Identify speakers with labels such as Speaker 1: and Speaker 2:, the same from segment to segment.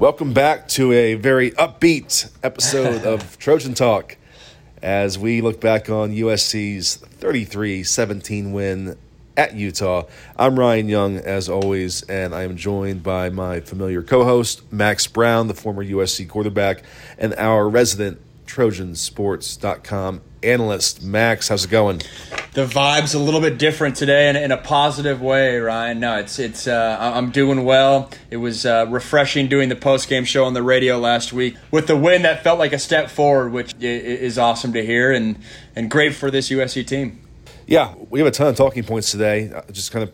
Speaker 1: Welcome back to a very upbeat episode of Trojan Talk as we look back on USC's 33 17 win at Utah. I'm Ryan Young, as always, and I am joined by my familiar co host, Max Browne, the former USC quarterback, and our resident Trojansports.com analyst. Max, how's it going?
Speaker 2: The vibe's a little bit different today in, in a positive way, Ryan. No, it's it's uh, I'm doing well. It was uh, refreshing doing the post game show on the radio last week with the win that felt like a step forward, which is awesome to hear and and great for this USC team.
Speaker 1: Yeah, we have a ton of talking points today. Uh, just kind of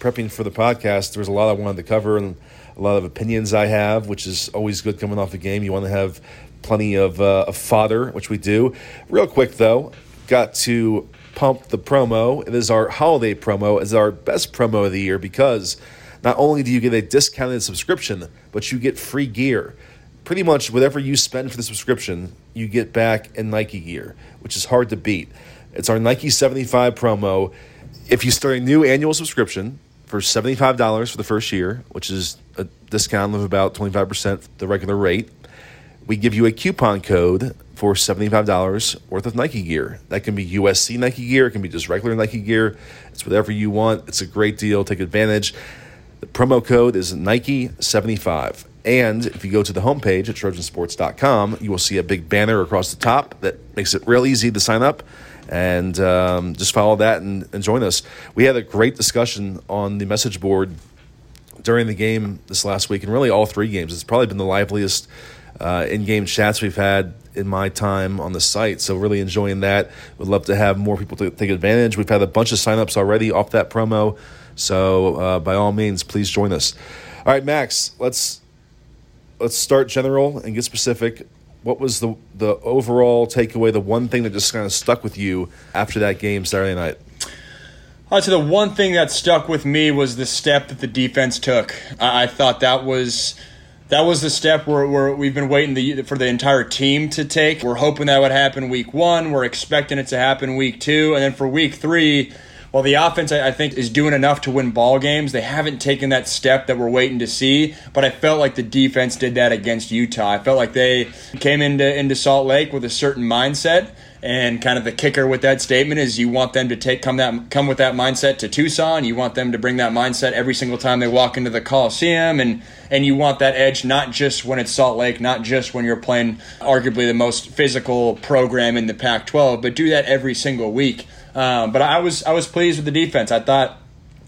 Speaker 1: prepping for the podcast. There was a lot I wanted to cover and a lot of opinions I have, which is always good coming off a game. You want to have plenty of, uh, of fodder, which we do. Real quick though, got to pump the promo. It is our holiday promo. It's our best promo of the year because not only do you get a discounted subscription, but you get free gear. Pretty much whatever you spend for the subscription, you get back in Nike gear, which is hard to beat. It's our Nike 75 promo. If you start a new annual subscription for $75 for the first year, which is a discount of about 25% the regular rate, we give you a coupon code for $75 worth of Nike gear. That can be USC Nike gear, it can be just regular Nike gear. It's whatever you want. It's a great deal. Take advantage. The promo code is Nike75. And if you go to the homepage at Trojansports.com, you will see a big banner across the top that makes it real easy to sign up. And um, just follow that and, and join us. We had a great discussion on the message board during the game this last week, and really all three games. It's probably been the liveliest uh, in-game chats we've had in my time on the site. So really enjoying that. Would love to have more people to take advantage. We've had a bunch of signups already off that promo. So uh, by all means, please join us. All right, Max. Let's let's start general and get specific. What was the the overall takeaway? The one thing that just kind of stuck with you after that game Saturday night?
Speaker 2: I'd say the one thing that stuck with me was the step that the defense took. I, I thought that was that was the step where, where we've been waiting the, for the entire team to take. We're hoping that would happen week one. We're expecting it to happen week two. And then for week three, well, the offense, I think, is doing enough to win ball games. They haven't taken that step that we're waiting to see, but I felt like the defense did that against Utah. I felt like they came into, into Salt Lake with a certain mindset and kind of the kicker with that statement is you want them to take come that come with that mindset to Tucson. You want them to bring that mindset every single time they walk into the Coliseum, and and you want that edge not just when it's Salt Lake, not just when you're playing arguably the most physical program in the Pac-12, but do that every single week. Um, but I was I was pleased with the defense. I thought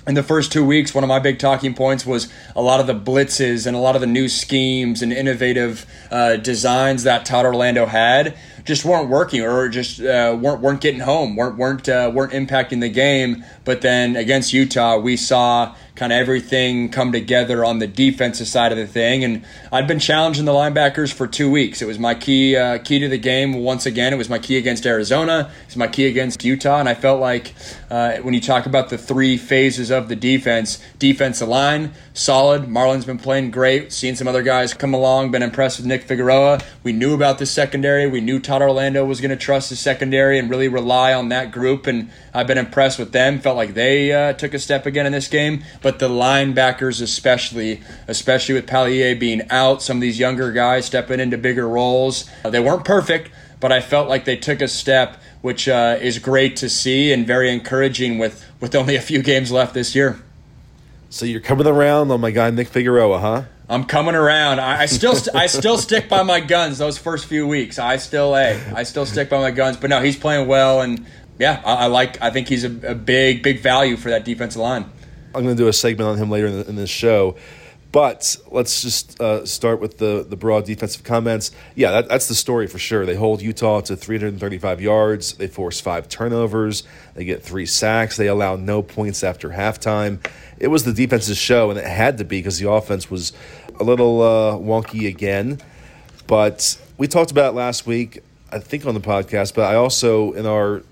Speaker 2: in the first two weeks, one of my big talking points was a lot of the blitzes and a lot of the new schemes and innovative uh, designs that Todd Orlando had just weren't working or just uh, weren't weren't getting home, weren't weren't uh, weren't impacting the game. But then against Utah, we saw kind of everything come together on the defensive side of the thing. And I'd been challenging the linebackers for two weeks. It was my key uh, key to the game. Once again, it was my key against Arizona. It's my key against Utah. And I felt like uh, when you talk about the three phases of the defense, defensive line solid. Marlon's been playing great. Seen some other guys come along. Been impressed with Nick Figueroa. We knew about the secondary. We knew Todd Orlando was going to trust the secondary and really rely on that group. And I've been impressed with them. Felt like they uh, took a step again in this game. But the linebackers, especially, especially with Palaie being out, some of these younger guys stepping into bigger roles. Uh, they weren't perfect, but I felt like they took a step, which uh, is great to see and very encouraging with with only a few games left this year.
Speaker 1: So you're coming around on my guy Nick Figueroa, huh?
Speaker 2: I'm coming around. I, I still, st- I still stick by my guns. Those first few weeks, I still, a, I still stick by my guns. But no, he's playing well, and yeah, I, I like. I think he's a, a, big, big value for that defensive line.
Speaker 1: I'm going to do a segment on him later in, the, in this show. But let's just uh, start with the, the broad defensive comments. Yeah, that, that's the story for sure. They hold Utah to 335 yards. They force five turnovers. They get three sacks. They allow no points after halftime. It was the defense's show, and it had to be because the offense was a little uh, wonky again. But we talked about last week, I think on the podcast, but I also in our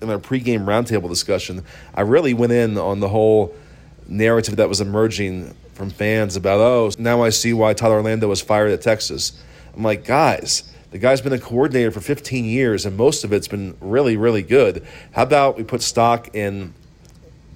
Speaker 1: in our pregame roundtable discussion, I really went in on the whole narrative that was emerging from fans about, oh, now I see why Tyler Orlando was fired at Texas. I'm like, guys, the guy's been a coordinator for 15 years, and most of it's been really, really good. How about we put stock in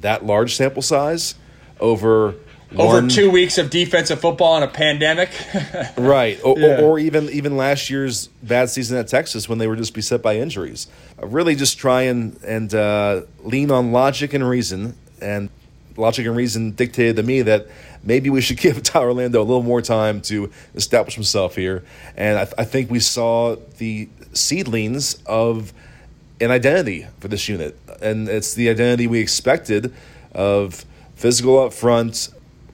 Speaker 1: that large sample size over
Speaker 2: over
Speaker 1: One-
Speaker 2: two weeks of defensive football in a pandemic.
Speaker 1: right or,
Speaker 2: Yeah.
Speaker 1: or, or even even last year's bad season at texas when they were just beset by injuries Uh, really just try and and uh, lean on logic and reason and logic and reason dictated to me that maybe we should give Tyler Orlando a little more time to establish himself here and I, I think we saw the seedlings of an identity for this unit and it's the identity we expected of physical up front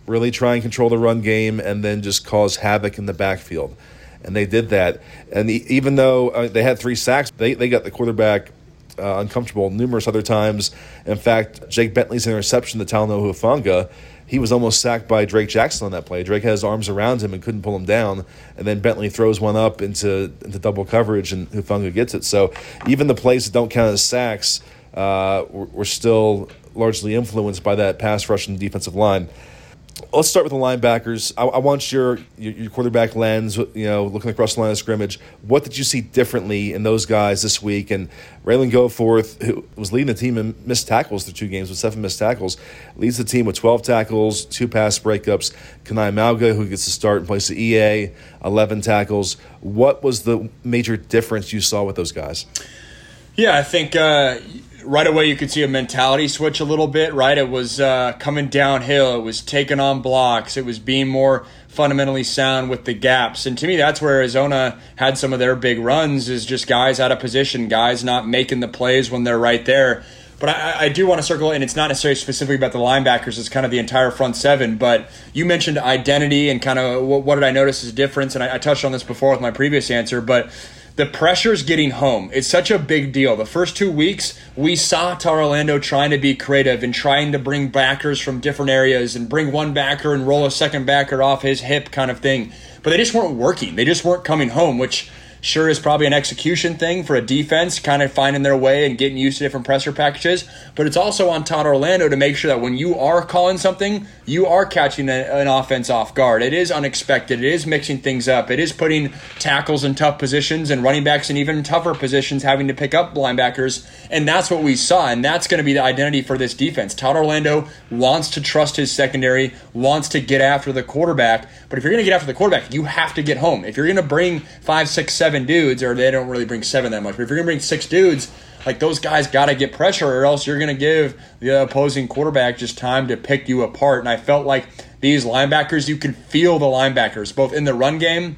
Speaker 1: really try and control the run game and then just cause havoc in the backfield. And they did that. And e- even though uh, they had three sacks, they, they got the quarterback uh, uncomfortable numerous other times. In fact, Jake Bentley's interception to Talanoa Hufanga, he was almost sacked by Drake Jackson on that play. Drake had his arms around him and couldn't pull him down. And then Bentley throws one up into, into double coverage and Hufanga gets it. So even the plays that don't count as sacks uh, were, were still largely influenced by that pass rush and defensive line let's start with the linebackers. I, I want your, your your quarterback lens. You know, looking across the line of scrimmage, what did you see differently in those guys this week? And Ralen Goforth, who was leading the team in missed tackles through two games with seven missed tackles, leads the team with twelve tackles, two pass breakups. Kanai Mauga, who gets to start in place of EA, eleven tackles. What was the major difference you saw with those guys?
Speaker 2: Yeah, I think uh, right away you could see a mentality switch a little bit, right? It was uh, coming downhill, it was taking on blocks, it was being more fundamentally sound with the gaps. And to me, that's where Arizona had some of their big runs is just guys out of position, guys not making the plays when they're right there. But I, I do want to circle, and it's not necessarily specifically about the linebackers, it's kind of the entire front seven. But you mentioned identity and kind of what, what did I notice as a difference? And I, I touched on this before with my previous answer, but the pressure's getting home. It's such a big deal. The first two weeks, we saw Orlando trying to be creative and trying to bring backers from different areas and bring one backer and roll a second backer off his hip kind of thing. But they just weren't working. They just weren't coming home, which sure is probably an execution thing for a defense, kind of finding their way and getting used to different pressure packages. But it's also on Todd Orlando to make sure that when you are calling something, you are catching a, an offense off guard. It is unexpected. It is mixing things up. It is putting tackles in tough positions and running backs in even tougher positions, having to pick up linebackers. And that's what we saw. And that's going to be the identity for this defense. Todd Orlando wants to trust his secondary, wants to get after the quarterback. But if you're going to get after the quarterback, you have to get home. If you're going to bring five, six, seven dudes, or they don't really bring seven that much, but if you're to bring six dudes, like those guys got to get pressure, or else you're to give the opposing quarterback just time to pick you apart. And I felt like these linebackers, you could feel the linebackers both in the run game,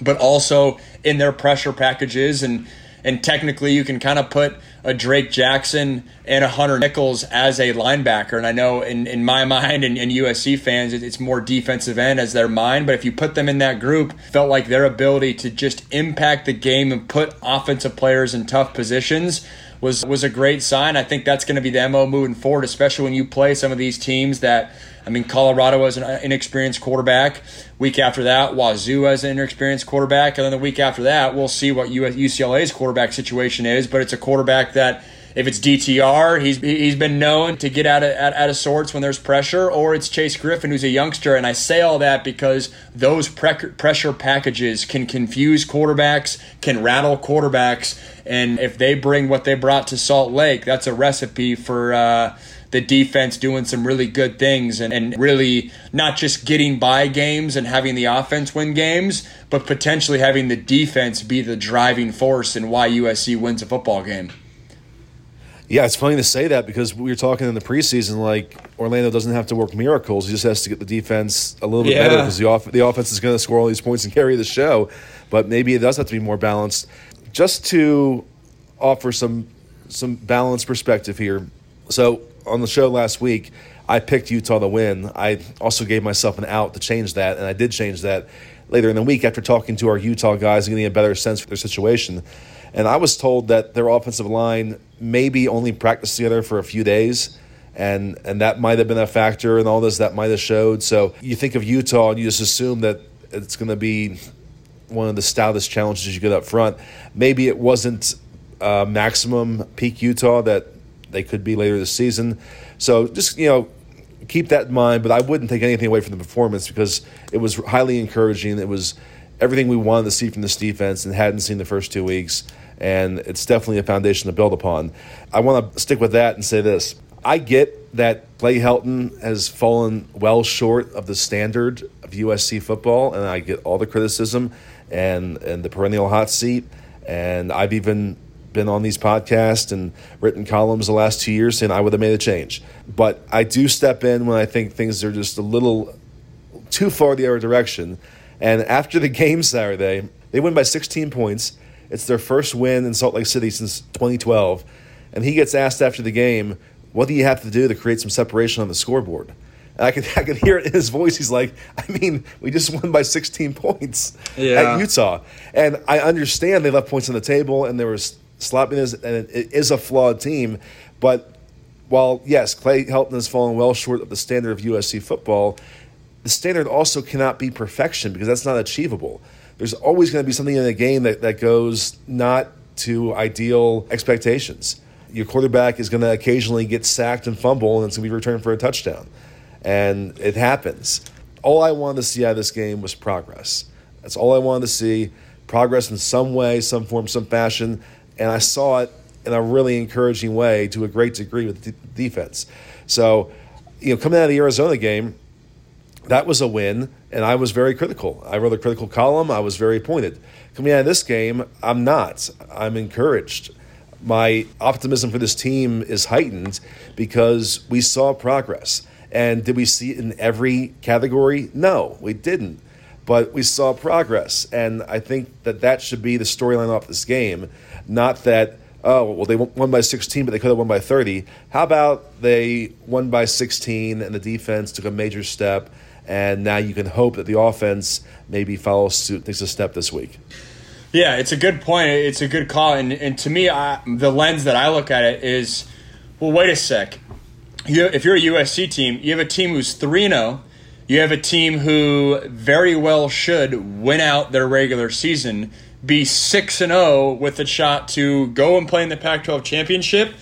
Speaker 2: but also in their pressure packages and and technically you can kind of put a Drake Jackson and a Hunter Echols as a linebacker. And I know in, in my mind and, and USC fans, it- it's more defensive end as their mind. But if you put them in that group, felt like their ability to just impact the game and put offensive players in tough positions was was a great sign. I think that's going to be the mo moving forward, especially when you play some of these teams that. I mean, Colorado as an inexperienced quarterback. Week after that, Wazoo as an inexperienced quarterback, and then the week after that, we'll see what UCLA's quarterback situation is. But it's a quarterback that, if it's DTR, he's he's been known to get out of out, out of sorts when there's pressure, or it's Chase Griffin who's a youngster. And I say all that because those pre- pressure packages can confuse quarterbacks, can rattle quarterbacks, and if they bring what they brought to Salt Lake, that's a recipe for. Uh, the defense doing some really good things and, and really not just getting by games and having the offense win games, but potentially having the defense be the driving force in why USC wins a football game.
Speaker 1: Yeah, it's funny to say that because we were talking in the preseason like Orlando doesn't have to work miracles; he just has to get the defense a little bit
Speaker 2: Yeah.
Speaker 1: better because the off- the offense is going to score all these points and carry the show. But maybe it does have to be more balanced. Just to offer some some balanced perspective here. So on the show last week, I picked Utah to win. I also gave myself an out to change that, and I did change that later in the week after talking to our Utah guys and getting a better sense for their situation. And I was told that their offensive line maybe only practiced together for a few days. And and that might have been a factor in all this that might have showed. So you think of Utah and you just assume that it's going to be one of the stoutest challenges you get up front. Maybe it wasn't uh, maximum peak Utah that they could be later this season. So just you know keep that in mind. But I wouldn't take anything away from the performance because it was highly encouraging. It was everything we wanted to see from this defense and hadn't seen the first two weeks. And it's definitely a foundation to build upon. I want to stick with that and say this. I get that Clay Helton has fallen well short of the standard of USC football, and I get all the criticism and and the perennial hot seat. And I've even been on these podcasts and written columns the last two years saying I would have made a change. But I do step in when I think things are just a little too far the other direction. And after the game Saturday, they win by 16 points. It's their first win in Salt Lake City since 2012. And he gets asked after the game, what do you have to do to create some separation on the scoreboard? And I could I could hear it in his voice. He's like, I mean, we just won by 16 points yeah. at Utah, and I understand they left points on the table and there was sloppiness, and it is a flawed team. But while yes, Clay Helton has fallen well short of the standard of USC football, the standard also cannot be perfection because that's not achievable. There's always going to be something in the game that, that goes not to ideal expectations your quarterback is going to occasionally get sacked and fumble, and it's going to be returned for a touchdown. And it happens. All I wanted to see out of this game was progress. That's all I wanted to see progress in some way, some form, some fashion. And I saw it in a really encouraging way to a great degree with the defense. So, you know, coming out of the Arizona game, that was a win, and I was very critical. I wrote a critical column. I was very pointed. Coming out of this game, I'm not. I'm encouraged my optimism for this team is heightened because we saw progress. And did we see it in every category? No, we didn't. But we saw progress. And I think that that should be the storyline off this game. Not that, oh, well, they won by 16, but they could have won by 30. How about they won by 16 and the defense took a major step? And now you can hope that the offense maybe follows suit, takes a step this week.
Speaker 2: Yeah, it's a good point. It's a good call, and and to me, I, the lens that I look at it is, well, wait a sec. You, if you're a USC team, you have a team who's three and zero. Oh. You have a team who very well should win out their regular season, be six and zero oh with a shot to go and play in the Pac-12 championship,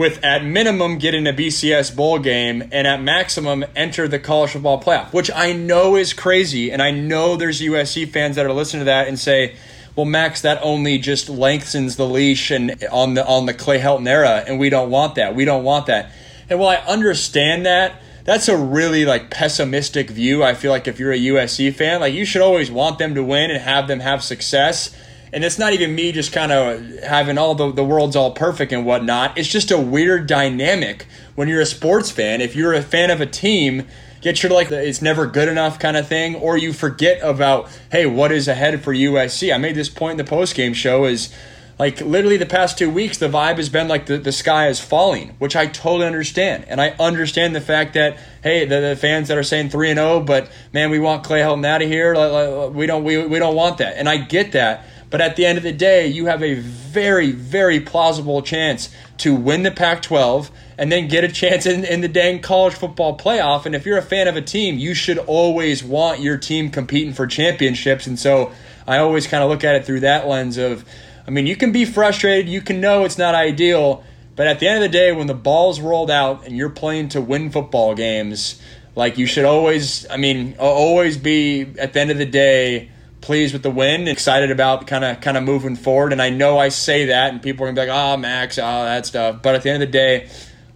Speaker 2: with at minimum getting a BCS bowl game and at maximum enter the college football playoff, which I know is crazy, and I know there's USC fans that are listening to that and say well, Max, that only just lengthens the leash and on the on the Clay Helton era, and we don't want that. We don't want that. And while I understand that, that's a really like pessimistic view. I feel like if you're a USC fan, like you should always want them to win and have them have success. And it's not even me just kind of having all the, the world's all perfect and whatnot. It's just a weird dynamic when you're a sports fan. If you're a fan of a team get your like it's never good enough kind of thing, or you forget about hey, what is ahead for USC? I made this point in the post game show is like literally the past two weeks the vibe has been like the, the sky is falling which i totally understand and i understand the fact that hey the, the fans that are saying 3 and 0 but man we want clay helton out of here we don't we, we don't want that and i get that but at the end of the day you have a very very plausible chance to win the pac 12 and then get a chance in, in the dang college football playoff. And if you're a fan of a team, you should always want your team competing for championships. And so I always kind of look at it through that lens of, I mean, you can be frustrated, you can know it's not ideal, but at the end of the day, when the ball's rolled out and you're playing to win football games, like you should always, I mean, always be at the end of the day pleased with the win, excited about kind of kind of moving forward. And I know I say that, and people are gonna be like, "Oh, Max, oh that stuff." But at the end of the day,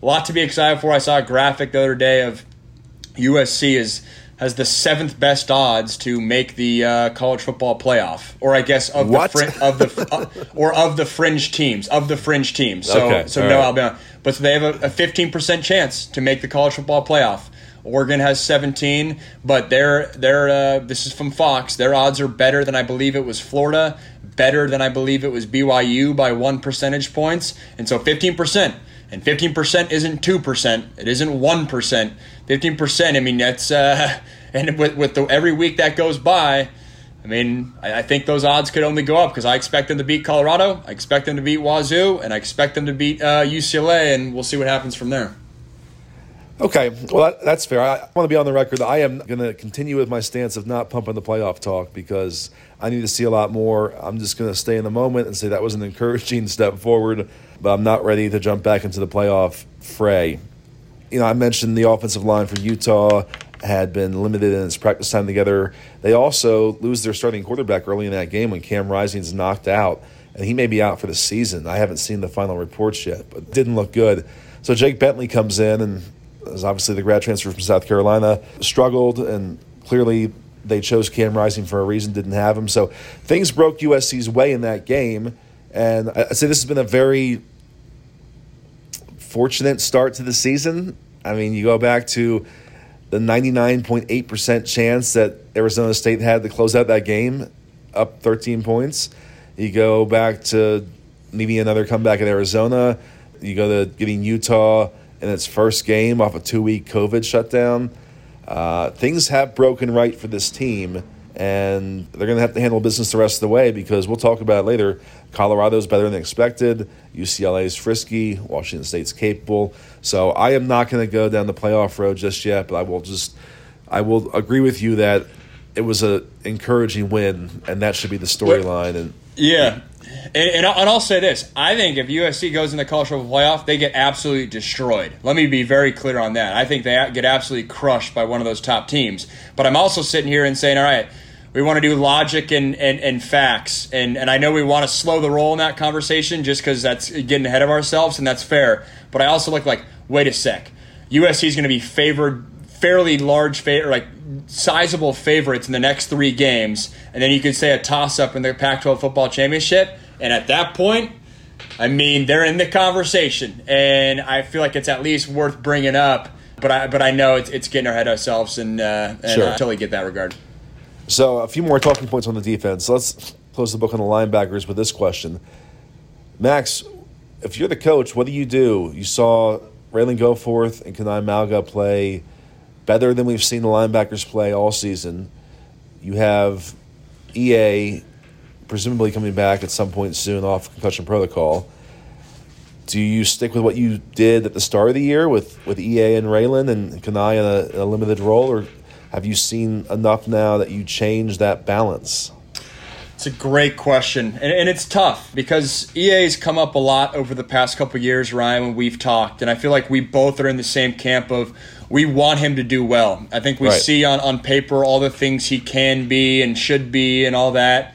Speaker 2: a lot to be excited for. I saw a graphic the other day of USC is has the seventh best odds to make the uh, college football playoff, or I guess of what? the fr- of the uh, or of the fringe teams of the fringe teams. So okay. so All no right. Alabama, but so they have a fifteen percent chance to make the college football playoff. Oregon has 17, but they're, they're, uh, this is from Fox. Their odds are better than I believe it was Florida, better than I believe it was BYU by one percentage points. And so 15%. And 15% isn't 2%, it isn't 1%. 15%, I mean, that's, uh, and with, with the, every week that goes by, I mean, I, I think those odds could only go up because I expect them to beat Colorado, I expect them to beat Wazoo, and I expect them to beat uh, UCLA, and we'll see what happens from there.
Speaker 1: Okay, well that, that's fair. I, I want to be on the record I am going to continue with my stance of not pumping the playoff talk because I need to see a lot more. I'm just going to stay in the moment and say that was an encouraging step forward, but I'm not ready to jump back into the playoff fray. You know, I mentioned the offensive line for Utah had been limited in its practice time together. They also lose their starting quarterback early in that game when Cam Rising's knocked out, and he may be out for the season. I haven't seen the final reports yet, but didn't look good. So Jake Bentley comes in and is obviously the grad transfer from South Carolina, struggled, and clearly they chose Cam Rising for a reason, didn't have him. So things broke USC's way in that game. And I say this has been a very fortunate start to the season. I mean, you go back to the 99.8% chance that Arizona State had to close out that game up 13 points. You go back to maybe another comeback at Arizona. You go to getting Utah in its first game off a two week COVID shutdown. Uh, things have broken right for this team, and they're going to have to handle business the rest of the way because we'll talk about it later. Colorado's better than expected. UCLA is frisky. Washington State's capable. So I am not going to go down the playoff road just yet, but I will just I will agree with you that it was a encouraging win, and that should be the storyline. And
Speaker 2: yeah, and, and, I'll, and, I'll say this: I think if USC goes in the college football playoff, they get absolutely destroyed. Let me be very clear on that. I think they get absolutely crushed by one of those top teams. But I'm also sitting here and saying, all right, we want to do logic and, and, and facts, and, and I know we want to slow the roll in that conversation just because that's getting ahead of ourselves, and that's fair. But I also look like, wait a sec, USC is going to be favored fairly large favor, like sizable favorites in the next three games, and then you could say a toss up in the Pac-12 football championship. And at that point, I mean, they're in the conversation, and I feel like it's at least worth bringing up. But I, but I know it's, it's getting ahead of ourselves, and, uh, and sure. I totally get that regard.
Speaker 1: So a few more talking points on the defense. Let's close the book on the linebackers with this question, Max. If you're the coach, what do you do? You saw Ralen Goforth and Kani Mauga play better than we've seen the linebackers play all season. You have EA presumably coming back at some point soon off concussion protocol. Do you stick with what you did at the start of the year with, with EA and Ralen and Kani in a, in a limited role, or have you seen enough now that you change that balance?
Speaker 2: It's a great question, and, and, it's tough because EA's come up a lot over the past couple years, Ryan, when we've talked, and I feel like we both are in the same camp of we want him to do well. I think we right. see on, on paper all the things he can be and should be and all that.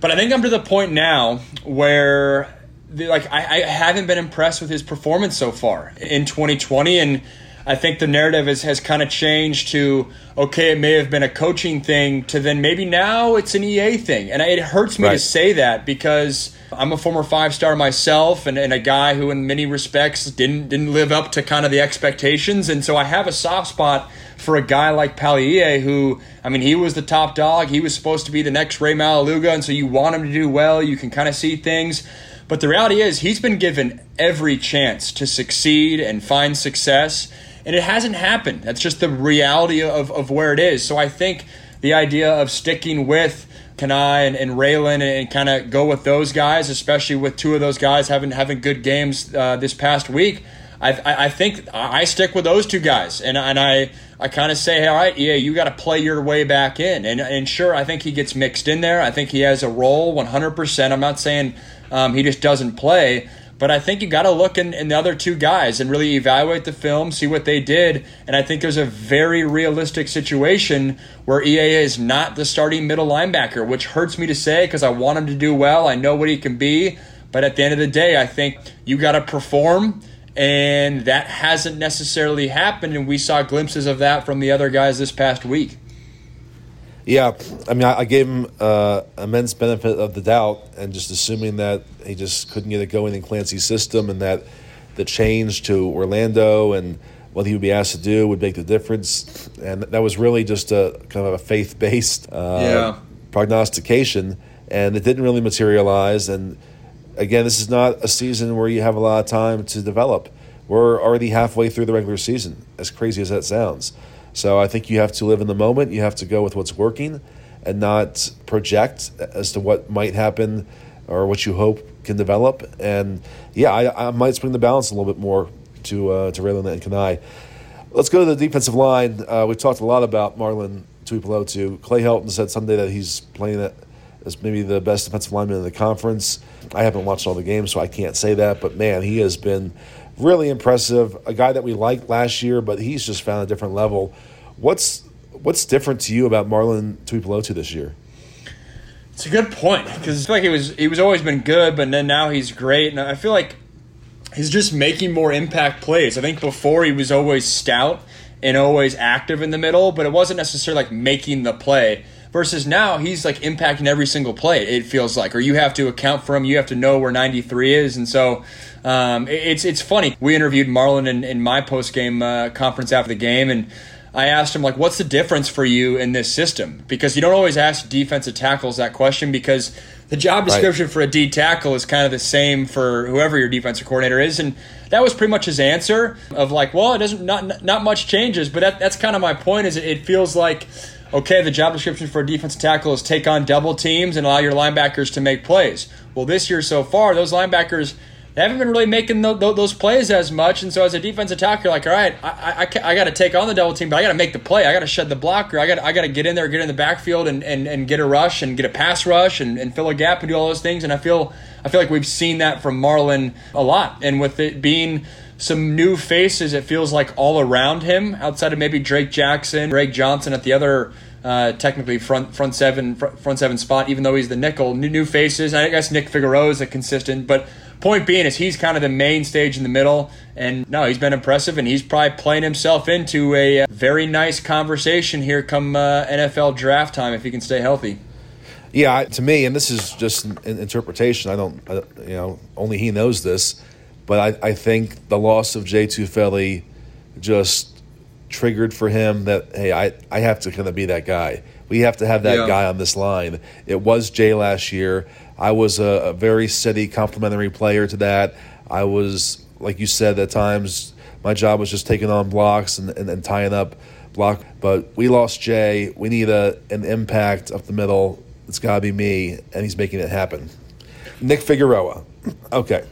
Speaker 2: But I think I'm to the point now where the, like I, I haven't been impressed with his performance so far in 2020 and I think the narrative has, has kind of changed to okay, it may have been a coaching thing to then maybe now it's an EA thing. And it hurts me right. to say that because I'm a former five star myself and, and a guy who in many respects didn't didn't live up to kind of the expectations. And so I have a soft spot for a guy like Palaie, who, I mean, he was the top dog. He was supposed to be the next Ray Maualuga, and so you want him to do well. You can kind of see things. But the reality is, he's been given every chance to succeed and find success, and it hasn't happened. That's just the reality of, of where it is. So I think the idea of sticking with Kanai and, and Ralen and, and kind of go with those guys, especially with two of those guys having having good games uh, this past week – I, I think I stick with those two guys, and and I I kind of say, hey, all right, yeah, you got to play your way back in, and and sure, I think he gets mixed in there. I think he has a role, one hundred percent. I'm not saying um, he just doesn't play, but I think you got to look in, in, the other two guys and really evaluate the film, see what they did, and I think there's a very realistic situation where EA is not the starting middle linebacker, which hurts me to say because I want him to do well. I know what he can be, but at the end of the day, I think you got to perform and that hasn't necessarily happened. And we saw glimpses of that from the other guys this past week.
Speaker 1: Yeah, I mean, I, gave him uh, immense benefit of the doubt, and just assuming that he just couldn't get it going in Clancy's system, and that the change to Orlando and what he would be asked to do would make the difference, and that was really just a kind of a faith based uh, yeah. prognostication, and it didn't really materialize, and again, this is not a season where you have a lot of time to develop. We're already halfway through the regular season, as crazy as that sounds. So I think you have to live in the moment. You have to go with what's working and not project as to what might happen or what you hope can develop. And yeah, I, I might swing the balance a little bit more to uh, to Ralen and Kani. Let's go to the defensive line. Uh, we talked a lot about Marlon Tuipulotu. Clay Helton said Sunday that he's playing as maybe the best defensive lineman in the conference. I haven't watched all the games, so I can't say that. But man, he has been really impressive. A guy that we liked last year, but he's just found a different level. What's what's different to you about Marlon Tuipulotu this year?
Speaker 2: It's a good point because I feel like he was he was always been good, but then now he's great, and I feel like he's just making more impact plays. I think before he was always stout and always active in the middle, but it wasn't necessarily like making the play. Versus now, he's like impacting every single play. It feels like, or you have to account for him. You have to know where 93 is, and so um, it's it's funny. We interviewed Marlon in, in my post game uh, conference after the game, and I asked him like, "What's the difference for you in this system?" Because you don't always ask defensive tackles that question because the job description right. for a D tackle is kind of the same for whoever your defensive coordinator is, and that was pretty much his answer of like, "Well, it doesn't not not much changes," but that, that's kind of my point. Is it, it feels like okay, the job description for a defensive tackle is take on double teams and allow your linebackers to make plays. Well, this year so far, those linebackers they haven't been really making the, those plays as much. And so as a defensive tackle, you're like, all right, I, I, I got to take on the double team, but I got to make the play. I got to shed the blocker. I got I got to get in there, get in the backfield, and, and, and get a rush and get a pass rush and, and fill a gap and do all those things. And I feel I feel like we've seen that from Marlon a lot. And with it being some new faces, it feels like all around him, outside of maybe Drake Jackson, Greg Johnson at the other. Uh, technically front front seven front seven spot, even though he's the nickel. New new faces. I guess Nick Figueroa is a consistent, but point being is he's kind of the main stage in the middle, and no, he's been impressive, and he's probably playing himself into a uh, very nice conversation here come uh, NFL draft time if he can stay healthy.
Speaker 1: Yeah, to me, and this is just an interpretation. I don't, uh, you know, only he knows this, but I, I think the loss of Jay Tufele just triggered for him that hey, I, I have to kind of be that guy. We have to have that yeah. guy on this line. It was Jay last year. I was a, a very steady complementary player to that. I was, like you said, at times my job was just taking on blocks and, and, and tying up block. But we lost Jay. We need a, an impact up the middle. It's got to be me, and he's making it happen. Nick Figueroa. Okay.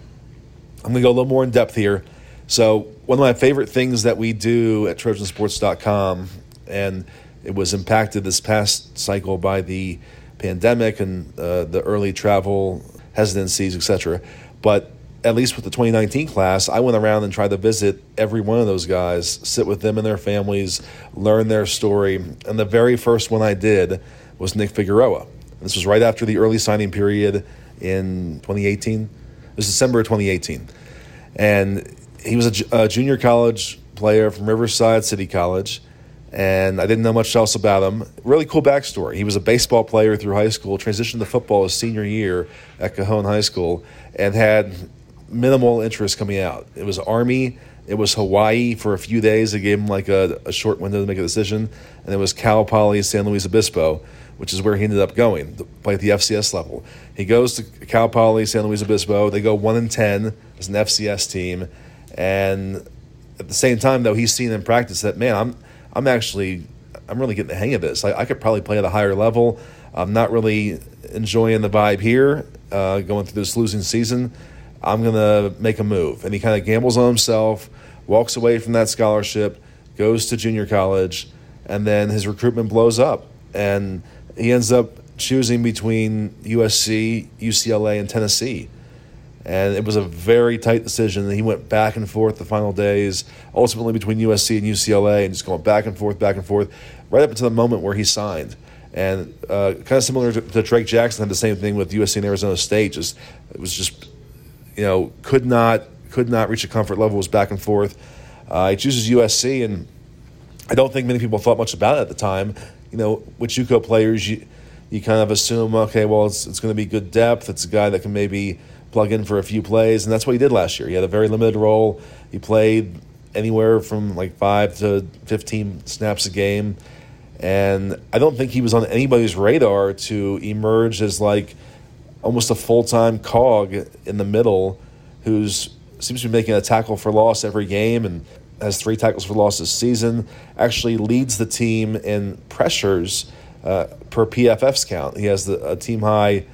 Speaker 1: I'm going to go a little more in depth here. So, one of my favorite things that we do at Trojansports.com, and it was impacted this past cycle by the pandemic and uh, the early travel hesitancies, etc. But at least with the 2019 class, I went around and tried to visit every one of those guys, sit with them and their families, learn their story. And the very first one I did was Nick Figueroa. This was right after the early signing period in 2018. It was December of 2018. And he was a, a junior college player from Riverside City College and I didn't know much else about him. Really cool backstory. He was a baseball player through high school, transitioned to football his senior year at Cajon High School, and had minimal interest coming out. It was Army, it was Hawaii for a few days. They gave him like a, a short window to make a decision, and it was Cal Poly San Luis Obispo, which is where he ended up going to play at the FCS level. He goes to Cal Poly San Luis Obispo. They go one and ten as an FCS team, and at the same time, though, he's seen in practice that man, I'm I'm actually I'm really getting the hang of this. I, I could probably play at a higher level. I'm not really enjoying the vibe here, uh, going through this losing season. I'm gonna make a move, and he kind of gambles on himself, walks away from that scholarship, goes to junior college, and then his recruitment blows up, and he ends up choosing between USC, UCLA, and Tennessee and it was a very tight decision. He went back and forth the final days, ultimately between USC and UCLA, and just going back and forth, back and forth, right up until the moment where he signed. And uh, kind of similar to, to, Drake Jackson had the same thing with USC and Arizona State. Just it was just you know could not could not reach a comfort level. Was back and forth. Uh, he chooses USC, and I don't think many people thought much about it at the time. You know, with JUCO players, you you kind of assume, okay, well, it's it's going to be good depth. It's a guy that can maybe plug in for a few plays, and that's what he did last year. He had a very limited role. He played anywhere from like five to 15 snaps a game. And I don't think he was on anybody's radar to emerge as like almost a full time cog in the middle who's seems to be making a tackle for loss every game and has three tackles for loss this season. Actually leads the team in pressures uh, per PFF's count. He has the, a team high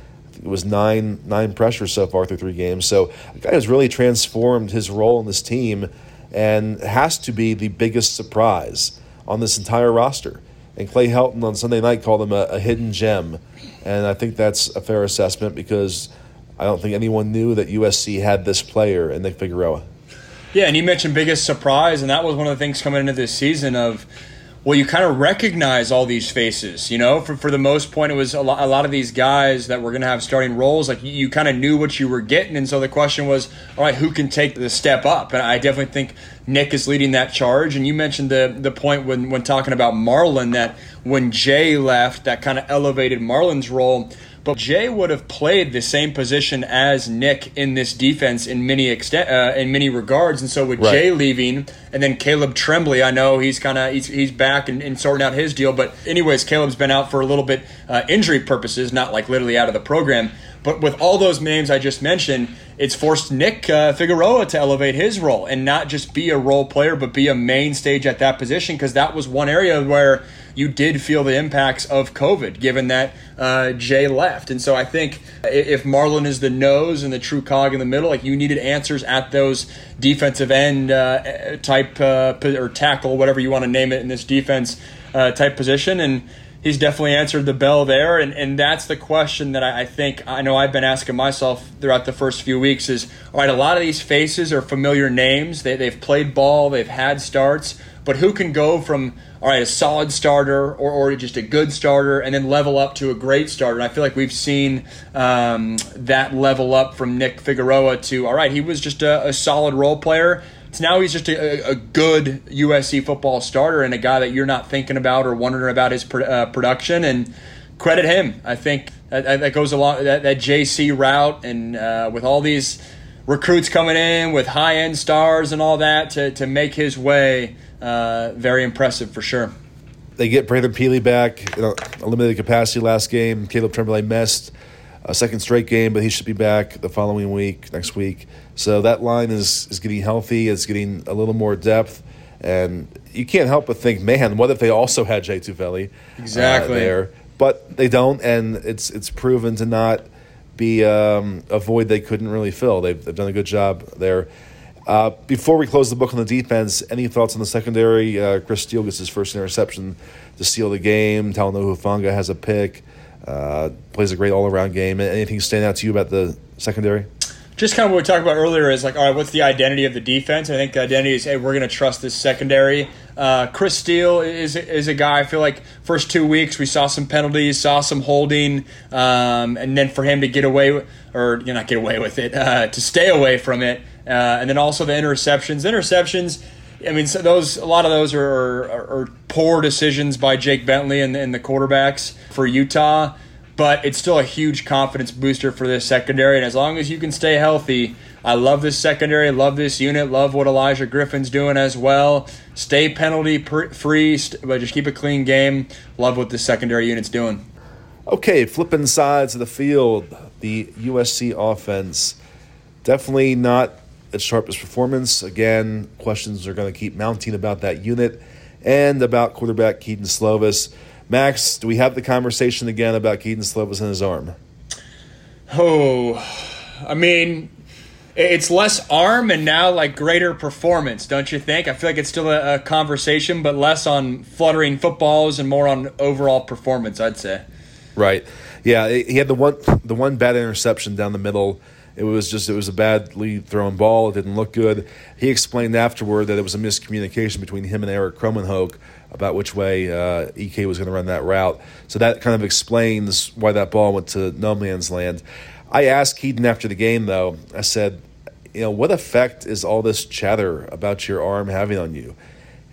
Speaker 1: it was nine nine pressures so far through three games. So a guy has really transformed his role in this team and has to be the biggest surprise on this entire roster. And Clay Helton on Sunday night called him a, a hidden gem, and I think that's a fair assessment because I don't think anyone knew that USC had this player in Nick Figueroa.
Speaker 2: Yeah, and you mentioned biggest surprise, and that was one of the things coming into this season of well, you kind of recognize all these faces, you know. For for the most point, it was a lot, a lot of these guys that were going to have starting roles. Like you, you kind of knew what you were getting, and so the question was, all right, who can take the step up? And I definitely think Nick is leading that charge. And you mentioned the the point when when talking about Marlon that when Jay left, that kind of elevated Marlon's role. But Jay would have played the same position as Nick in this defense in many extent, uh, in many regards. And so with right. Jay leaving, and then Caleb Tremblay, I know he's kind of he's, he's back and, and, sorting out his deal. But anyways, Caleb's been out for a little bit uh, injury purposes, not like literally out of the program. But with all those names I just mentioned, it's forced Nick uh, Figueroa to elevate his role and not just be a role player, but be a main stage at that position because that was one area where you did feel the impacts of COVID, given that uh, Jay left. And so I think if Marlon is the nose and the true cog in the middle, like you needed answers at those defensive end uh, type uh, or tackle, whatever you want to name it in this defense uh, type position. And he's definitely answered the bell there. And, and that's the question that I, I, think I know I've been asking myself throughout the first few weeks is all right, a lot of these faces are familiar names. They, they've played ball, they've had starts, but who can go from all right, a solid starter or, or just a good starter and then level up to a great starter? And I feel like we've seen um, that level up from Nick Figueroa to all right, he was just a, a solid role player so now he's just a, a, good USC football starter and a guy that you're not thinking about or wondering about his uh, production. And credit him. I think that, that goes along that, that JC route and uh, with all these recruits coming in with high end stars and all that to, to make his way. Uh, very impressive for sure.
Speaker 1: They get Brandon Pili back, in a limited capacity last game. Caleb Tremblay missed a second straight game, but he should be back the following week, next week. So that line is, is getting healthy. It's getting a little more depth. And you can't help but think, man, what if they also had Jay Tufele
Speaker 2: uh, exactly.
Speaker 1: Uh, there? But they don't, and it's it's proven to not be um, a void they couldn't really fill. They've, they've done a good job there. Uh, before we close the book on the defense, any thoughts on the secondary? Uh, Chris Steele gets his first interception to seal the game. Talanoa Hufanga has a pick. Uh, plays a great all around game. Anything stand out to you about the secondary?
Speaker 2: Just kind of what we talked about earlier is like, all right, what's the identity of the defense? I think the identity is, hey, we're going to trust this secondary. Uh, Chris Steele is is a guy. I feel like first two weeks we saw some penalties, saw some holding, um, and then for him to get away or you know, not get away with it, uh, to stay away from it, uh, and then also the interceptions. Interceptions. I mean, so those a lot of those are, are, are poor decisions by Jake Bentley and, and the quarterbacks for Utah but it's still a huge confidence booster for this secondary. And as long as you can stay healthy, I love this secondary, love this unit, love what Elijah Griffin's doing as well. Stay penalty free, but just keep a clean game. Love what this secondary unit's doing.
Speaker 1: Okay, flipping sides of the field, the USC offense definitely not its sharpest performance. Again, questions are going to keep mounting about that unit and about quarterback Kedon Slovis. Max, do we have the conversation again about Kedon Slovis and his arm?
Speaker 2: Oh, I mean, it's less arm and now like greater performance, don't you think? I feel like it's still a, a, conversation, but less on fluttering footballs and more on overall performance. I'd say.
Speaker 1: Right. Yeah, he had the one the one bad interception down the middle. It was just it was a badly thrown ball. It didn't look good. He explained afterward that it was a miscommunication between him and Erik Krommenhoek about which way uh, Ek was going to run that route. So that kind of explains why that ball went to no man's land. I asked Kedon after the game, though, I said, you know, what effect is all this chatter about your arm having on you?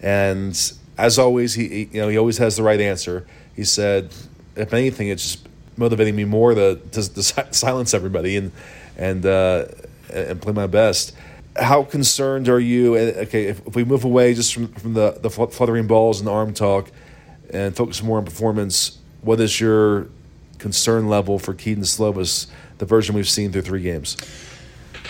Speaker 1: And as always, he, you know, he always has the right answer. He said, if anything, it's just motivating me more to, to, to silence everybody and, and, uh, and play my best how concerned are you? Okay, if, if we move away just from, from the, the fluttering balls and the arm talk and focus more on performance, what is your concern level for Kedon Slovis, the version we've seen through three games?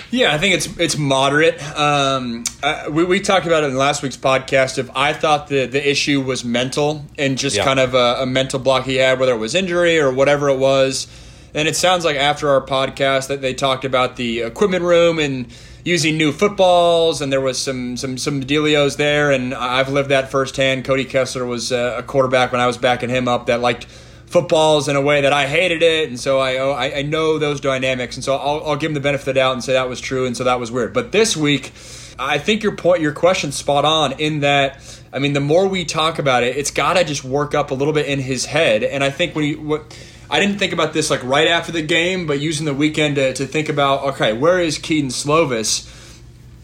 Speaker 2: Yeah, I think it's it's moderate. Um, uh, we, we talked about it in last week's podcast. If I thought the, the issue was mental and just yeah. kind of a, a mental block he had, whether it was injury or whatever it was, and it sounds like after our podcast that they talked about the equipment room and using new footballs, and there was some some some dealios there, and I've lived that firsthand. Cody Kessler was uh, a quarterback when I was backing him up that liked footballs in a way that I hated it, and so I oh, I, I know those dynamics, and so I'll, I'll give him the benefit of the doubt and say that was true, and so that was weird. But this week, I think your point, your question's spot on in that I mean, the more we talk about it, it's got to just work up a little bit in his head. And I think when you what I didn't think about this like right after the game, but using the weekend to, to think about okay, where is Kedon Slovis?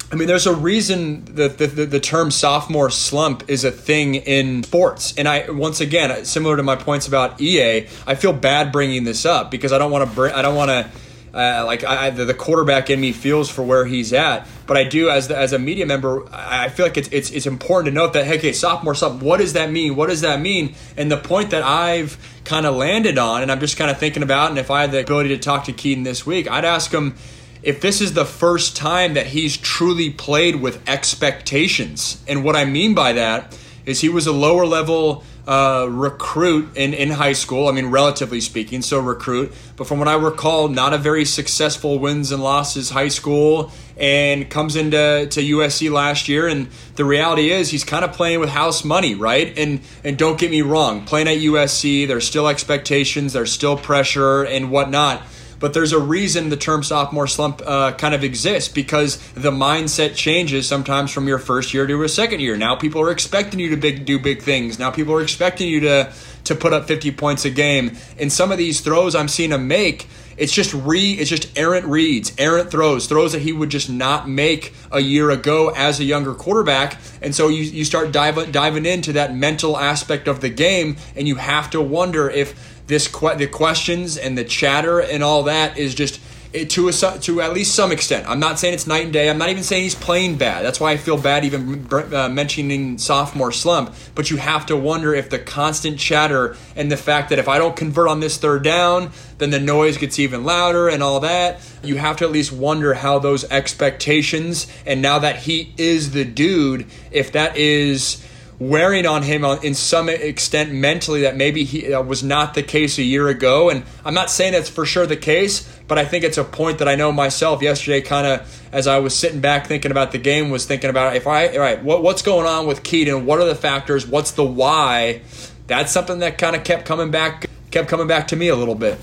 Speaker 2: I mean, there's a reason that the, the, the, term sophomore slump is a thing in sports. And I, once again, similar to my points about EA, I feel bad bringing this up because I don't want to bring, I don't want to, uh, like I, the quarterback in me feels for where he's at, but I do as the, as a media member, I feel like it's, it's it's important to note that hey, okay, sophomore slump. What does that mean? What does that mean? And the point that I've kind of landed on, and I'm just kind of thinking about, and if I had the ability to talk to Kedon this week, I'd ask him if this is the first time that he's truly played with expectations. And what I mean by that is he was a lower level uh, recruit in, in high school. I mean, relatively speaking, so recruit. But from what I recall, not a very successful wins and losses high school and comes into to USC last year. And the reality is he's kind of playing with house money, right? And and don't get me wrong, playing at USC, there's still expectations, there's still pressure and whatnot but there's a reason the term sophomore slump uh, kind of exists because the mindset changes sometimes from your first year to a second year. Now people are expecting you to big, do big things. Now people are expecting you to to put up 50 points a game. And some of these throws I'm seeing him make, it's just re it's just errant reads, errant throws, throws that he would just not make a year ago as a younger quarterback. And so you, you start diving diving into that mental aspect of the game and you have to wonder if this que- the questions and the chatter and all that is just it, to a, to at least some extent. I'm not saying it's night and day. I'm not even saying he's playing bad. That's why I feel bad even uh, mentioning sophomore slump. But you have to wonder if the constant chatter and the fact that if I don't convert on this third down, then the noise gets even louder and all that. You have to at least wonder how those expectations and now that he is the dude, if that is wearing on him in some extent mentally that maybe he uh, was not the case a year ago. And I'm not saying that's for sure the case, but I think it's a point that I know myself yesterday. Kind of as I was sitting back thinking about the game, was thinking about if I all right, what, what's going on with Kedon? What are the factors? What's the why? That's something that kind of kept coming back, kept coming back to me a little bit.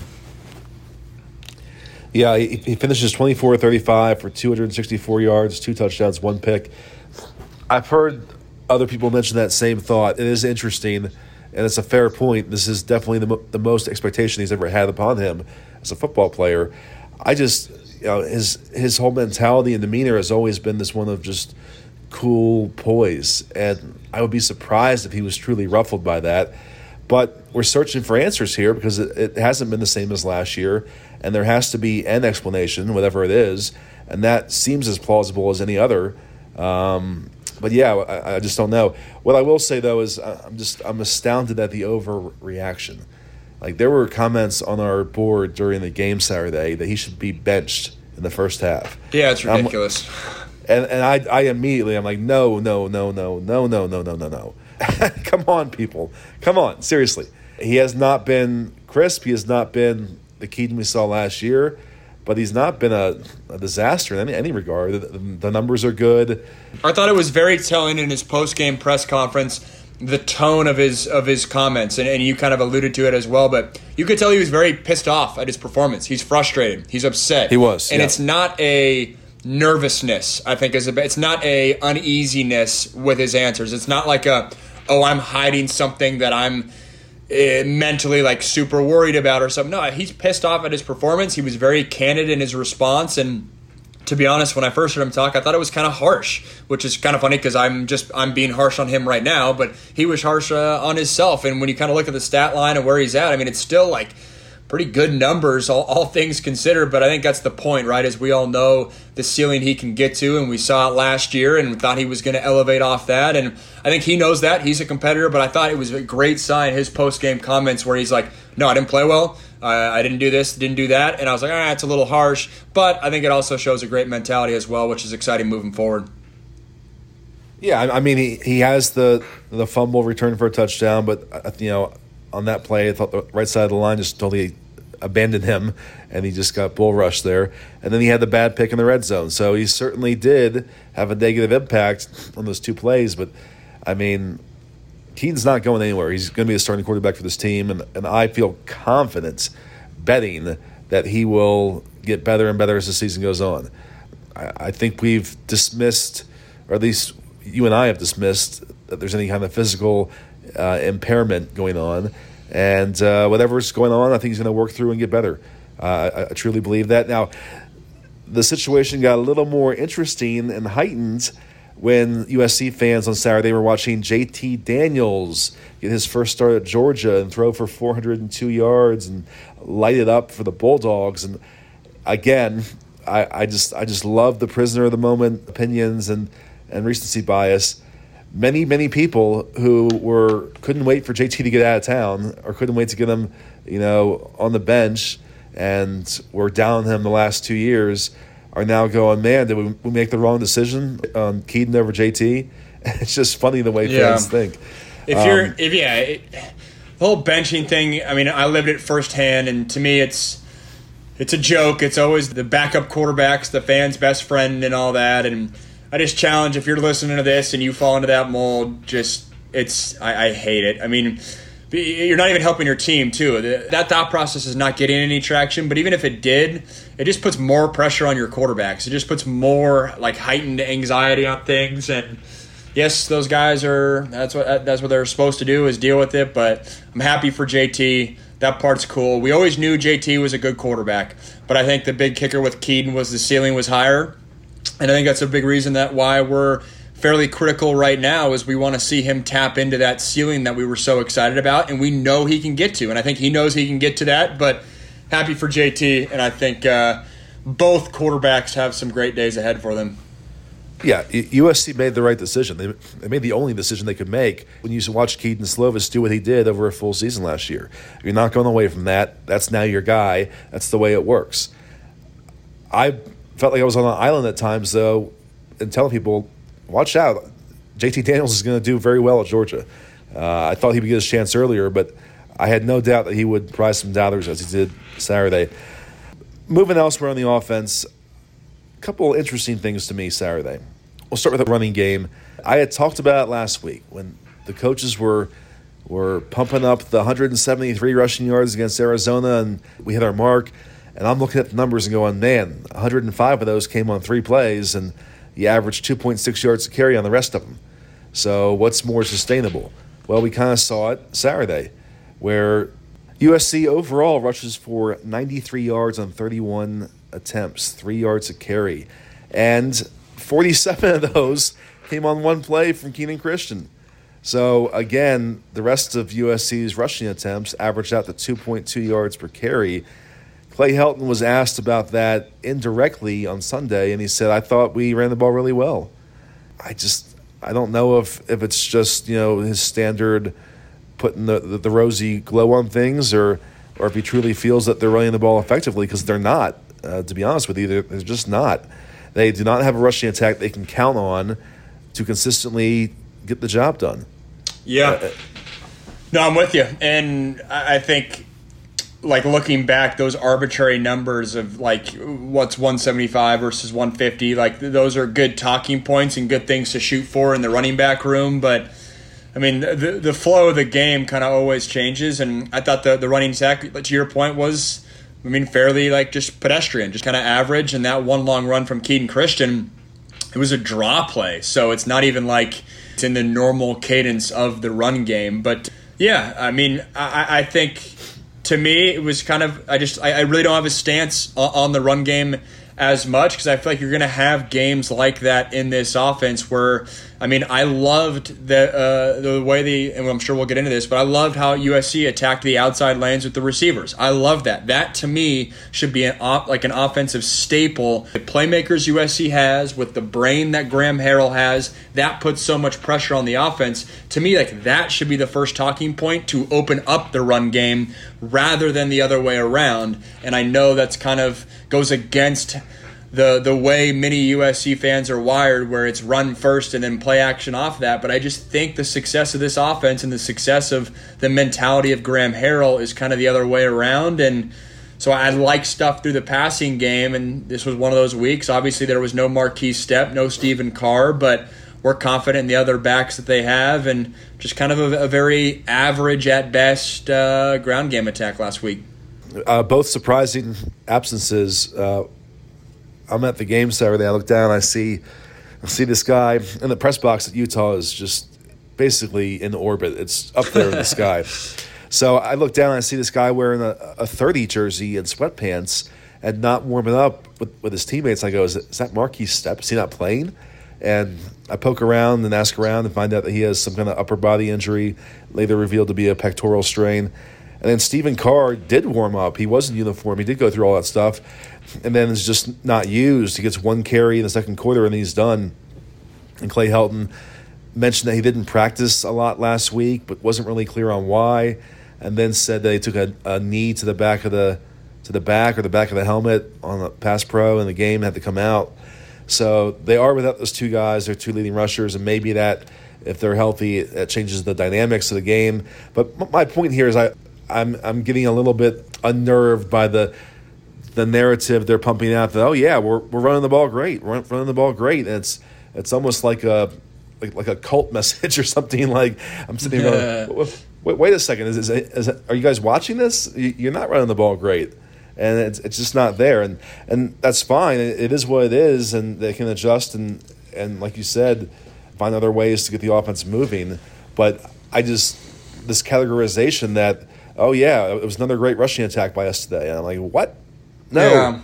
Speaker 1: Yeah, he, he finishes 24 35 for 264 yards, two touchdowns, one pick. I've heard other people mentioned that same thought. It is interesting, and it's a fair point. This is definitely the, mo- the most expectation he's ever had upon him as a football player. I just, you know, his his whole mentality and demeanor has always been this one of just cool poise, and I would be surprised if he was truly ruffled by that. But we're searching for answers here because it, it hasn't been the same as last year, and there has to be an explanation, whatever it is, and that seems as plausible as any other. Um, but yeah, I, I, just don't know. What I will say though is uh, I'm just I'm astounded at the overreaction. Like there were comments on our board during the game Saturday that he should be benched in the first half.
Speaker 2: Yeah, it's ridiculous.
Speaker 1: and and I I immediately I'm like no no no no no no no no no no. Come on, people. Come on, seriously. He has not been crisp. He has not been the Kedon we saw last year but he's not been a, a disaster in any, any regard. The, the, numbers are good.
Speaker 2: I thought it was very telling in his post game press conference the tone of his of his comments, and, and you kind of alluded to it as well. But you could tell he was very pissed off at his performance. He's frustrated. He's upset.
Speaker 1: He was,
Speaker 2: and
Speaker 1: yeah.
Speaker 2: it's not a nervousness. I think is a it's not a uneasiness with his answers. It's not like a oh I'm hiding something that I'm mentally like super worried about or something. No, he's pissed off at his performance. He was very candid in his response and to be honest, when I first heard him talk, I thought it was kind of harsh, which is kind of funny because I'm just I'm being harsh on him right now, but he was harsh uh, on himself. And when you kind of look at the stat line and where he's at, I mean, it's still like pretty good numbers, all, all things considered. But I think that's the point, right? As we all know, the ceiling he can get to, and we saw it last year, and thought he was going to elevate off that. And I think he knows that he's a competitor. But I thought it was a great sign his post game comments where he's like, "No, I didn't play well. I didn't do this, didn't do that," and I was like, "Ah, it's a little harsh." But I think it also shows a great mentality as well, which is exciting moving forward.
Speaker 1: Yeah, I mean he, he has the the fumble return for a touchdown, but uh, you know on that play, I thought the right side of the line just totally abandoned him, and he just got bull rushed there. And then he had the bad pick in the red zone. So he certainly did have a negative impact on those two plays. But I mean, Kedon's not going anywhere. He's going to be the starting quarterback for this team, and, and I feel confident betting that he will get better and better as the season goes on. I, I think we've dismissed, or at least you and I have dismissed that there's any kind of physical uh, impairment going on. And uh, whatever's going on, I think he's going to work through and get better. Uh, I, I, truly believe that. Now, the situation got a little more interesting and heightened when USC fans on Saturday were watching JT Daniels get his first start at Georgia and throw for 402 yards and light it up for the Bulldogs. And again, I, I just I just love the prisoner of the moment opinions and, and recency bias. Many many people who were couldn't wait for JT to get out of town or couldn't wait to get him, you know, on the bench and were down him the last two years are now going, man, did we, we make the wrong decision on Kedon over JT? It's just funny the way yeah. fans think.
Speaker 2: If um, you're, if yeah, it, the whole benching thing. I mean, I lived it firsthand, and to me, it's it's a joke. It's always the backup quarterbacks, the fans' best friend, and all that. And I just challenge if you're listening to this and you fall into that mold, just it's I, I hate it. I mean, you're not even helping your team too. That thought process is not getting any traction. But even if it did, it just puts more pressure on your quarterbacks. It just puts more like heightened anxiety on things. And yes, those guys are that's what that's what they're supposed to do is deal with it. But I'm happy for JT. That part's cool. We always knew JT was a good quarterback, but I think the big kicker with Kedon was the ceiling was higher, and I think that's a big reason that why we're fairly critical right now is we want to see him tap into that ceiling that we were so excited about and we know he can get to and i think he knows he can get to that but happy for jt and i think uh, both quarterbacks have some great days ahead for them
Speaker 1: yeah, USC made the right decision. They, they made the only decision they could make when you watch Kedon Slovis do what he did over a full season last year. You're not going away from that. That's now your guy. That's the way it works. I felt like I was on an island at times, though, and telling people, watch out. JT Daniels is going to do very well at Georgia. Uh, I thought he would get his chance earlier, but I had no doubt that he would prize some doubters as he did Saturday. Moving elsewhere on the offense, a couple interesting things to me Saturday. We'll start with the running game. I had talked about it last week when the coaches were were pumping up the 173 rushing yards against Arizona, and we hit our mark. And I'm looking at the numbers and going, man, 105 of those came on three plays, and you averaged 2.6 yards to carry on the rest of them. So what's more sustainable? Well, we kind of saw it Saturday, where USC overall rushes for 93 yards on 31 attempts, three yards a carry, and 47 of those came on one play from Kenan Christon. So again, the rest of USC's rushing attempts averaged out to 2.2 yards per carry. Clay Helton was asked about that indirectly on Sunday, and he said, "I thought we ran the ball really well." I just, I don't know if if it's just you know his standard putting the the, the rosy glow on things, or or if he truly feels that they're running the ball effectively because they're not. Uh, to be honest with you, they're, they're just not. They do not have a rushing attack they can count on to consistently get the job done.
Speaker 2: Yeah. Uh, no, I'm with you. And I think, like, looking back, those arbitrary numbers of, like, what's 175 versus 150, like, those are good talking points and good things to shoot for in the running back room. But, I mean, the, the flow of the game kind of always changes. And I thought the, the running attack, to your point, was I mean, fairly like just pedestrian, just kind of average. And that one long run from Kenan Christon, it was a draw play. So it's not even like it's in the normal cadence of the run game. But yeah, I mean, I, I think to me, it was kind of, I just, I, I really don't have a stance on the run game as much because I feel like you're going to have games like that in this offense where I mean I loved the uh, the way they and I'm sure we'll get into this but I loved how USC attacked the outside lanes with the receivers. I love that. That to me should be an op, like an offensive staple the playmakers USC has with the brain that Graham Harrell has. That puts so much pressure on the offense. To me like that should be the first talking point to open up the run game rather than the other way around. And I know that's kind of goes against the the way many USC fans are wired, where it's run first and then play action off that. But I just think the success of this offense and the success of the mentality of Graham Harrell is kind of the other way around. And so I like stuff through the passing game, and this was one of those weeks. Obviously, there was no Markese Stepp, no Stephen Carr, but we're confident in the other backs that they have, and just kind of a, a very average at best uh, ground game attack last week.
Speaker 1: Uh, both surprising absences. Uh, I'm at the game Saturday. I look down, I see I see this guy in the press box at Utah is just basically in orbit. It's up there in the sky. So I look down and I see this guy wearing a, a 30 jersey and sweatpants and not warming up with, with his teammates. I go, is, that Markese Stepp? Is he not playing? And I poke around and ask around and find out that he has some kind of upper body injury, later revealed to be a pectoral strain. And then Stephen Carr did warm up. He was in uniform. He did go through all that stuff. And then is just not used. He gets one carry in the second quarter and he's done. And Clay Helton mentioned that he didn't practice a lot last week, but wasn't really clear on why. And then said that he took a, a knee to the back of the to the back or the back of the helmet on the pass pro in the game had to come out. So they are without those two guys, their two leading rushers, and maybe that if they're healthy, that changes the dynamics of the game. But my point here is I I'm I'm getting a little bit unnerved by the the narrative they're pumping out that oh yeah we're we're running the ball great we're running the ball great. And it's it's almost like a like, like a cult message or something like I'm sitting there going wait, wait a second. Is, is, is, are you guys watching this? You're not running the ball great. And it's, it's just not there. And and that's fine. It, it is what it is and they can adjust and and like you said find other ways to get the offense moving. But I just this categorization that oh yeah, it was another great rushing attack by us today. And I'm like, what? No. Yeah.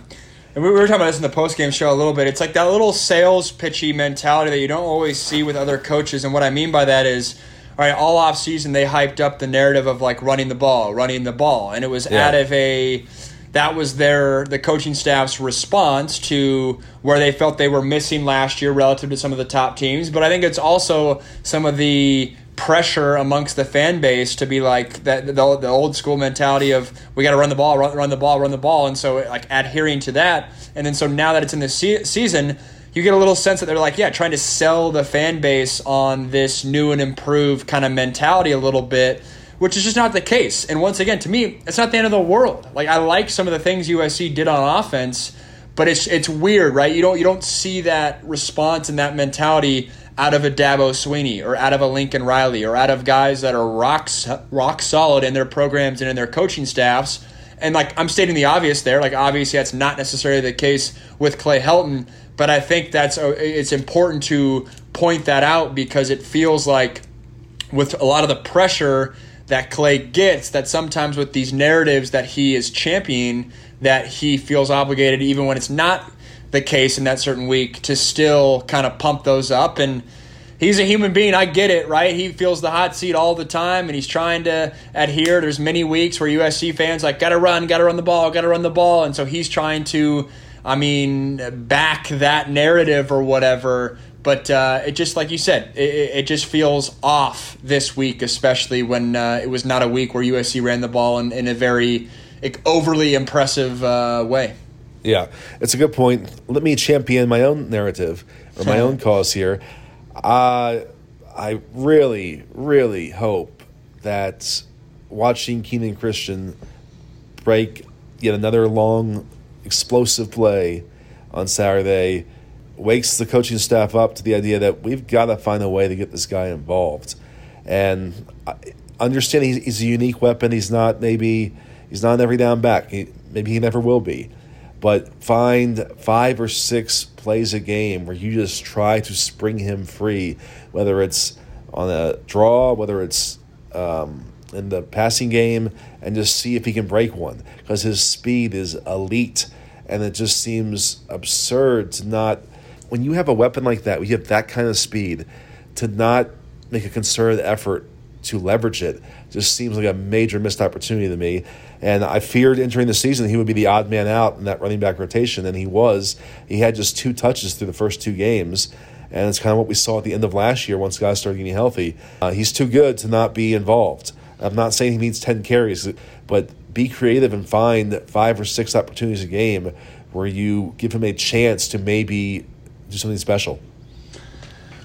Speaker 2: And we were talking about this in the post game show a little bit. It's like that little sales pitchy mentality that you don't always see with other coaches. And what I mean by that is, all right, all off season they hyped up the narrative of like running the ball, running the ball, and it was yeah. out of a that was their the coaching staff's response to where they felt they were missing last year relative to some of the top teams. But I think it's also some of the pressure amongst the fan base to be like that the, the old school mentality of we got to run the ball, run, run, the ball, run the ball, and so like adhering to that, and then so now that it's in the se- season, you get a little sense that they're like yeah, trying to sell the fan base on this new and improved kind of mentality a little bit. Which is just not the case. And once again, to me, it's not the end of the world. Like I like some of the things USC did on offense, but it's it's weird, right? You don't you don't see that response and that mentality out of a Dabo Swinney or out of a Lincoln Riley or out of guys that are rock, rock solid in their programs and in their coaching staffs. And like I'm stating the obvious there, like obviously that's not necessarily the case with Clay Helton, but I think that's uh, it's important to point that out because it feels like with a lot of the pressure that Clay gets, that sometimes with these narratives that he is championing, that he feels obligated even when it's not the case in that certain week to still kind of pump those up and he's a human being i get it right? He feels the hot seat all the time and he's trying to adhere. There's many weeks where usc fans like gotta run gotta run the ball gotta run the ball and so he's trying to i mean back that narrative or whatever but uh, it just like you said it, it, just feels off this week especially when uh, it was not a week where usc ran the ball in, in a very overly impressive uh, way
Speaker 1: yeah, it's a good point. Let me champion my own narrative or my own cause here. Uh, I really, really hope that watching Kenan Christon break yet another long, explosive play on Saturday wakes the coaching staff up to the idea that we've got to find a way to get this guy involved. And understanding he's a unique weapon, he's not maybe he's not an every down back. He, maybe he never will be but find five or six plays a game where you just try to spring him free, whether it's on a draw, whether it's um, in the passing game, and just see if he can break one because his speed is elite, and it just seems absurd to not. When you have a weapon like that, when you have that kind of speed, to not make a concerted effort to leverage it just seems like a major missed opportunity to me. And I feared entering the season he would be the odd man out in that running back rotation, and he was. He had just two touches through the first two games, and it's kind of what we saw at the end of last year once guys started getting healthy. Uh, he's too good to not be involved. I'm not saying he needs 10 carries, but be creative and find five or six opportunities a game where you give him a chance to maybe do something special.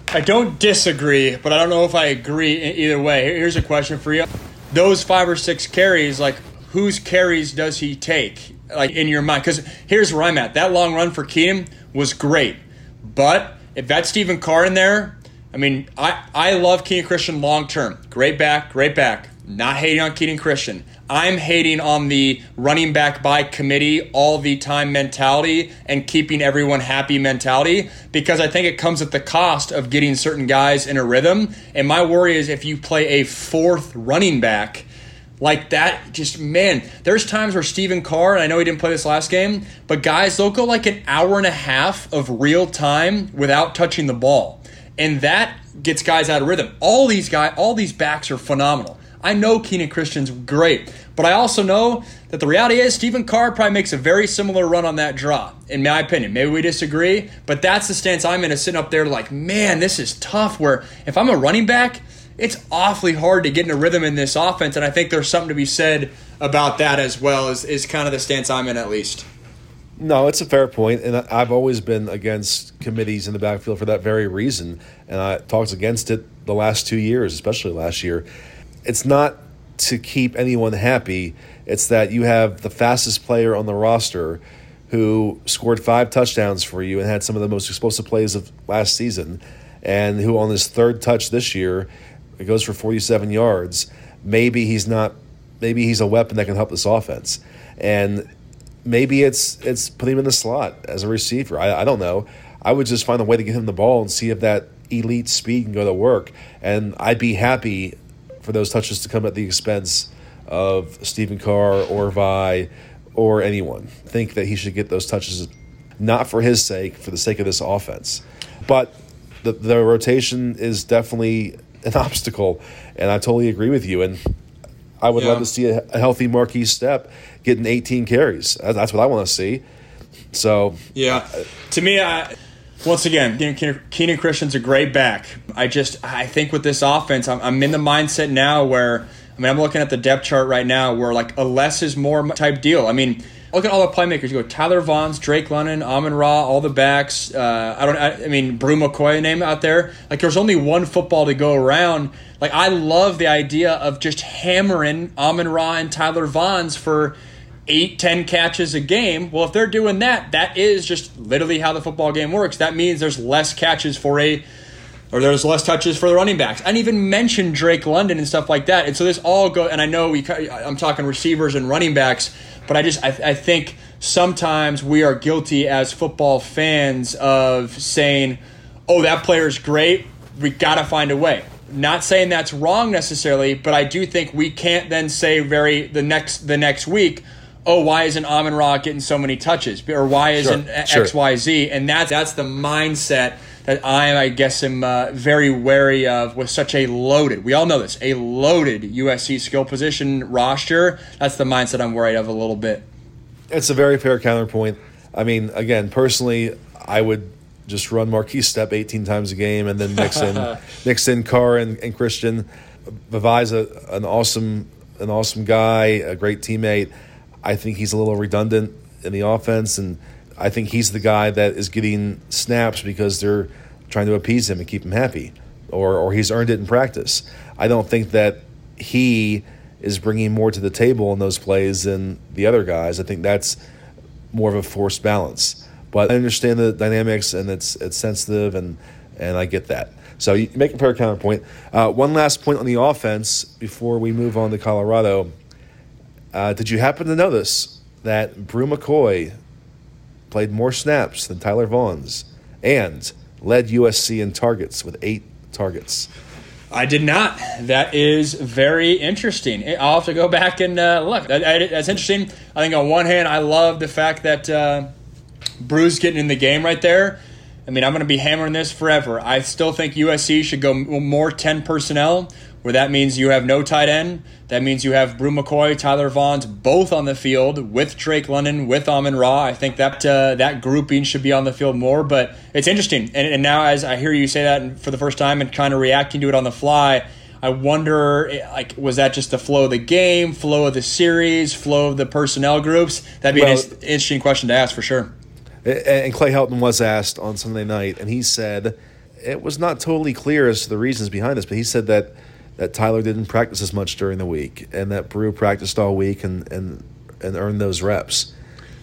Speaker 2: I don't disagree, but I don't know if I agree either way. Here's a question for you. Those five or six carries, like whose carries does he take? Like in your mind, because here's where I'm at. That long run for Kenan was great, but if that's Stephen Carr in there, I mean, I I love Kenan Christon long term. Great back, great back. not hating on Kenan Christon. I'm hating on the running back by committee all the time mentality and keeping everyone happy mentality because I think it comes at the cost of getting certain guys in a rhythm. And my worry is if you play a fourth running back like that, just man, there's times where Stephen Carr, and I know he didn't play this last game, but guys, they'll go like an hour and a half of real time without touching the ball. And that gets guys out of rhythm. All these guys, all these backs are phenomenal. I know Kenan Christon's great, but I also know that the reality is Stephen Carr probably makes a very similar run on that draw, in my opinion. Maybe we disagree, but that's the stance I'm in, to sitting up there like, man, this is tough. Where if I'm a running back, it's awfully hard to get in a rhythm in this offense, and I think there's something to be said about that as well. Is is kind of the stance I'm in at least.
Speaker 1: No, it's a fair point, and I've always been against committees in the backfield for that very reason, and I talked against it the last two years, especially last year it's not to keep anyone happy. It's that you have the fastest player on the roster who scored five touchdowns for you and had some of the most explosive plays of last season, and who on his third touch this year it goes for 47 yards. Maybe he's not. Maybe he's a weapon that can help this offense, and maybe it's it's put him in the slot as a receiver. I, I don't know. I would just find a way to get him the ball and see if that elite speed can go to work, and I'd be happy for those touches to come at the expense of Stephen Carr or Vi or anyone. Think that he should get those touches not for his sake, for the sake of this offense. But the, the rotation is definitely an obstacle, and I totally agree with you. And I would yeah. love to see a, a healthy Markese Stepp getting 18 carries. That's what I want to see. So
Speaker 2: yeah, to me, I once again, Kenan Christon's a great back. I just I think with this offense, I'm, I'm in the mindset now where I mean I'm looking at the depth chart right now where like a less is more type deal. I mean look at all the playmakers. You go Tyler Vaughns, Drake London, Amon Ra, all the backs. Uh, I don't. I, I, mean, Bru McCoy name out there. Like there's only one football to go around. Like I love the idea of just hammering Amon Ra and Tyler Vaughns for eight, ten catches a game. Well, if they're doing that, that is just literally how the football game works. That means there's less catches for a or there's less touches for the running backs. I didn't even mention Drake London and stuff like that. And so this all go. And I know we, I'm talking receivers and running backs, but I just I, I think sometimes we are guilty as football fans of saying, "Oh, that player's great. We got to find a way." Not saying that's wrong necessarily, but I do think we can't then say very the next the next week oh, why isn't Amon Ra getting so many touches? Or why isn't sure, XYZ? And that's, that's the mindset that I, I guess, am uh, very wary of with such a loaded, we all know this, a loaded USC skill position roster. That's the mindset I'm worried of a little bit.
Speaker 1: It's a very fair counterpoint. I mean, again, personally, I would just run Markese Stepp 18 times a game and then mix in, mix in Carr and, and Christon. Vavae's a, an awesome an awesome guy, a great teammate. I think he's a little redundant in the offense, and I think he's the guy that is getting snaps because they're trying to appease him and keep him happy, or or he's earned it in practice. I don't think that he is bringing more to the table in those plays than the other guys. I think that's more of a forced balance. But I understand the dynamics, and it's it's sensitive, and and I get that. So you make a fair counterpoint. Uh, one last point on the offense before we move on to Colorado. Uh, did you happen to notice that Bru McCoy played more snaps than Tyler Vaughns and led USC in targets with eight targets?
Speaker 2: I did not. That is very interesting. I'll have to go back and uh, look. That, that's interesting. I think on one hand, I love the fact that uh, Bru's getting in the game right there. I mean, I'm going to be hammering this forever. I still think USC should go more 10 personnel where that means you have no tight end. That means you have Bru McCoy, Tyler Vaughns both on the field with Drake London, with Amon Ra. I think that uh, that grouping should be on the field more. But it's interesting. And, and now, as I hear you say that for the first time and kind of reacting to it on the fly, I wonder, like, was that just the flow of the game, flow of the series, flow of the personnel groups? That'd be well, an interesting question to ask for sure.
Speaker 1: And Clay Helton was asked on Sunday night, and he said it was not totally clear as to the reasons behind this, but he said that that Tyler didn't practice as much during the week, and that Bru practiced all week and and and earned those reps.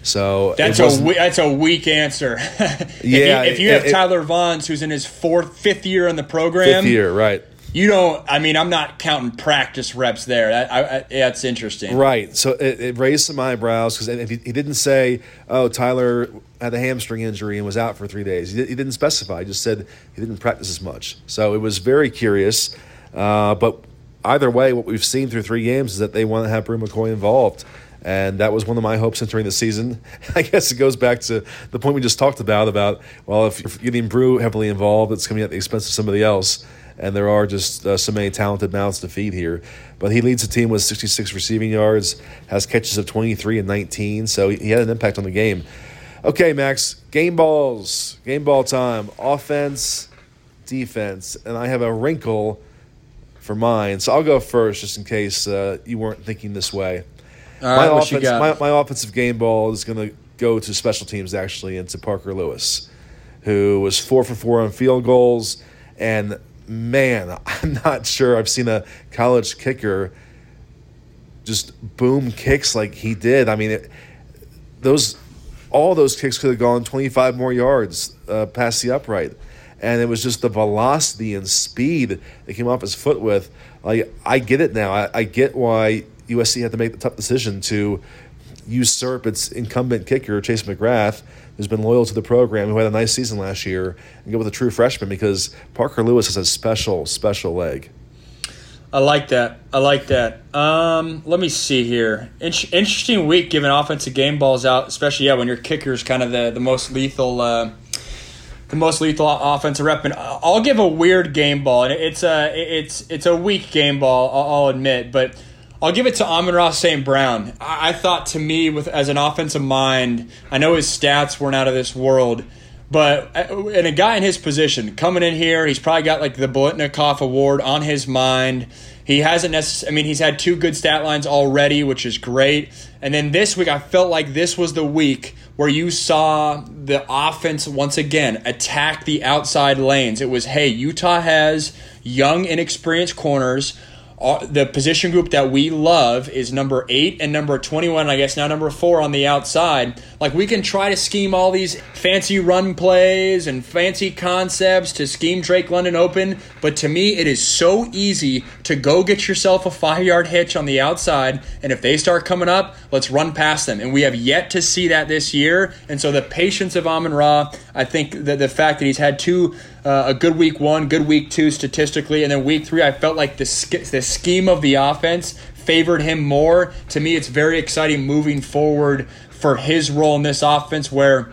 Speaker 1: So
Speaker 2: that's a that's a weak answer. if
Speaker 1: yeah,
Speaker 2: you, if you have it, Tyler Vaughns, who's in his fourth, fifth year in the program,
Speaker 1: fifth year, right?
Speaker 2: you don't. I mean, I'm not counting practice reps there. That, I, I, that's interesting,
Speaker 1: right? So it, it raised some eyebrows because he, he, didn't say, "Oh, Tyler had a hamstring injury and was out for three days." He, he, didn't specify. He just said he didn't practice as much. So it was very curious. Uh, but either way, what we've seen through three games is that they want to have Bru McCoy involved. And that was one of my hopes entering the season. I guess it goes back to the point we just talked about about well, if you're getting Bru heavily involved, it's coming at the expense of somebody else and there are just uh, so many talented mouths to feed here. But he leads the team with 66 receiving yards, has catches of 23 and 19, so he had an impact on the game. Okay, Max, game balls, game ball time, offense, defense, and I have a wrinkle for mine, so I'll go first just in case uh, you weren't thinking this way.
Speaker 2: my, offense,
Speaker 1: my, my offensive game ball is going to go to special teams actually and to Parker Lewis, who was four for four on field goals. And man, I'm not sure. I've seen a college kicker just boom kicks like he did. I mean, it, those all those kicks could have gone 25 more yards uh, past the upright, and it was just the velocity and speed that came off his foot with. Like I get it now. I, I get why USC had to make the tough decision to usurp its incumbent kicker Chase McGrath who's been loyal to the program, who had a nice season last year, and go with a true freshman because Parker Lewis has a special, special leg.
Speaker 2: I like that. I like that. Um, let me see here. In- interesting week giving offensive game balls out, especially yeah when your kicker is kind of the the most lethal. Uh, the most lethal offensive rep, and I'll give a weird game ball, and it's a it's it's a weak game ball. I'll admit, but I'll give it to Amon-Ra St. Brown. I, I thought to me, with as an offensive mind, I know his stats weren't out of this world, but uh, and a guy in his position coming in here, he's probably got like the Biletnikoff Award on his mind. He hasn't necessarily. I mean, he's had two good stat lines already, which is great. And then this week, I felt like this was the week where you saw the offense once again attack the outside lanes. It was, hey, Utah has young, inexperienced corners uh, the position group that we love is number eight and number 21, I guess now number four on the outside. Like we can try to scheme all these fancy run plays and fancy concepts to scheme Drake London open, but to me, it is so easy to go get yourself a five yard hitch on the outside, and if they start coming up, let's run past them. And we have yet to see that this year. And so the patience of Amon Ra, I think that the fact that he's had two uh, a good week one, good week two statistically, and then week three, I felt like the the scheme of the offense favored him more. To me, it's very exciting moving forward for his role in this offense. Where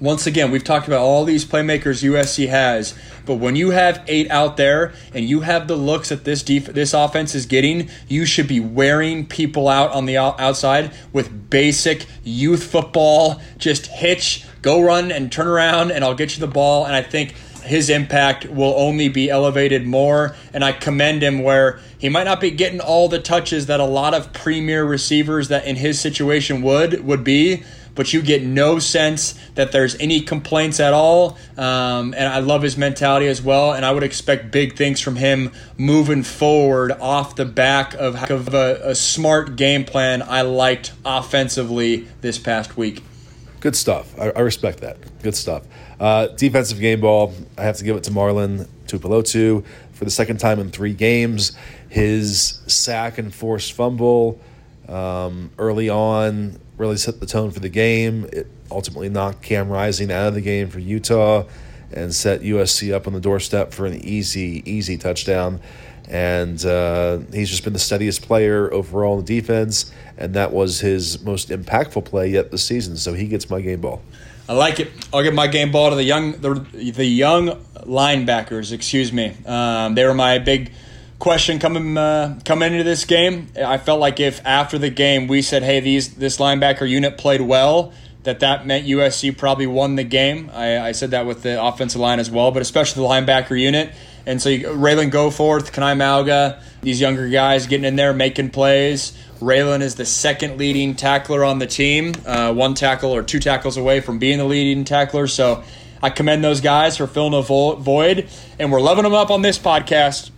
Speaker 2: once again, we've talked about all these playmakers USC has, but when you have eight out there and you have the looks that this def- this offense is getting, you should be wearing people out on the outside with basic youth football. Just hitch, go run and turn around, and I'll get you the ball. And I think his impact will only be elevated more. And I commend him where he might not be getting all the touches that a lot of premier receivers that in his situation would would be. But you get no sense that there's any complaints at all. Um, and I love his mentality as well. And I would expect big things from him moving forward off the back of, of a, a smart game plan I liked offensively this past week.
Speaker 1: Good stuff. I, I respect that. Good stuff. Uh, defensive game ball, I have to give it to Marlon Tuipulotu for the second time in three games. His sack and forced fumble um, early on really set the tone for the game. It ultimately knocked Cam Rising out of the game for Utah and set USC up on the doorstep for an easy, easy touchdown. And uh, he's just been the steadiest player overall in the defense, and that was his most impactful play yet this season. So he gets my game ball.
Speaker 2: I like it. I'll give my game ball to the young the, the young linebackers. Excuse me. Um, they were my big question coming uh, coming into this game. I felt like if after the game we said, "Hey, these this linebacker unit played well," that that meant USC probably won the game. I, I said that with the offensive line as well, but especially the linebacker unit. And so you, Ralen Goforth, Kana'i Mauga, these younger guys getting in there making plays. Ralen is the second leading tackler on the team, uh, one tackle or two tackles away from being the leading tackler. So I commend those guys for filling a void, and we're loving them up on this podcast.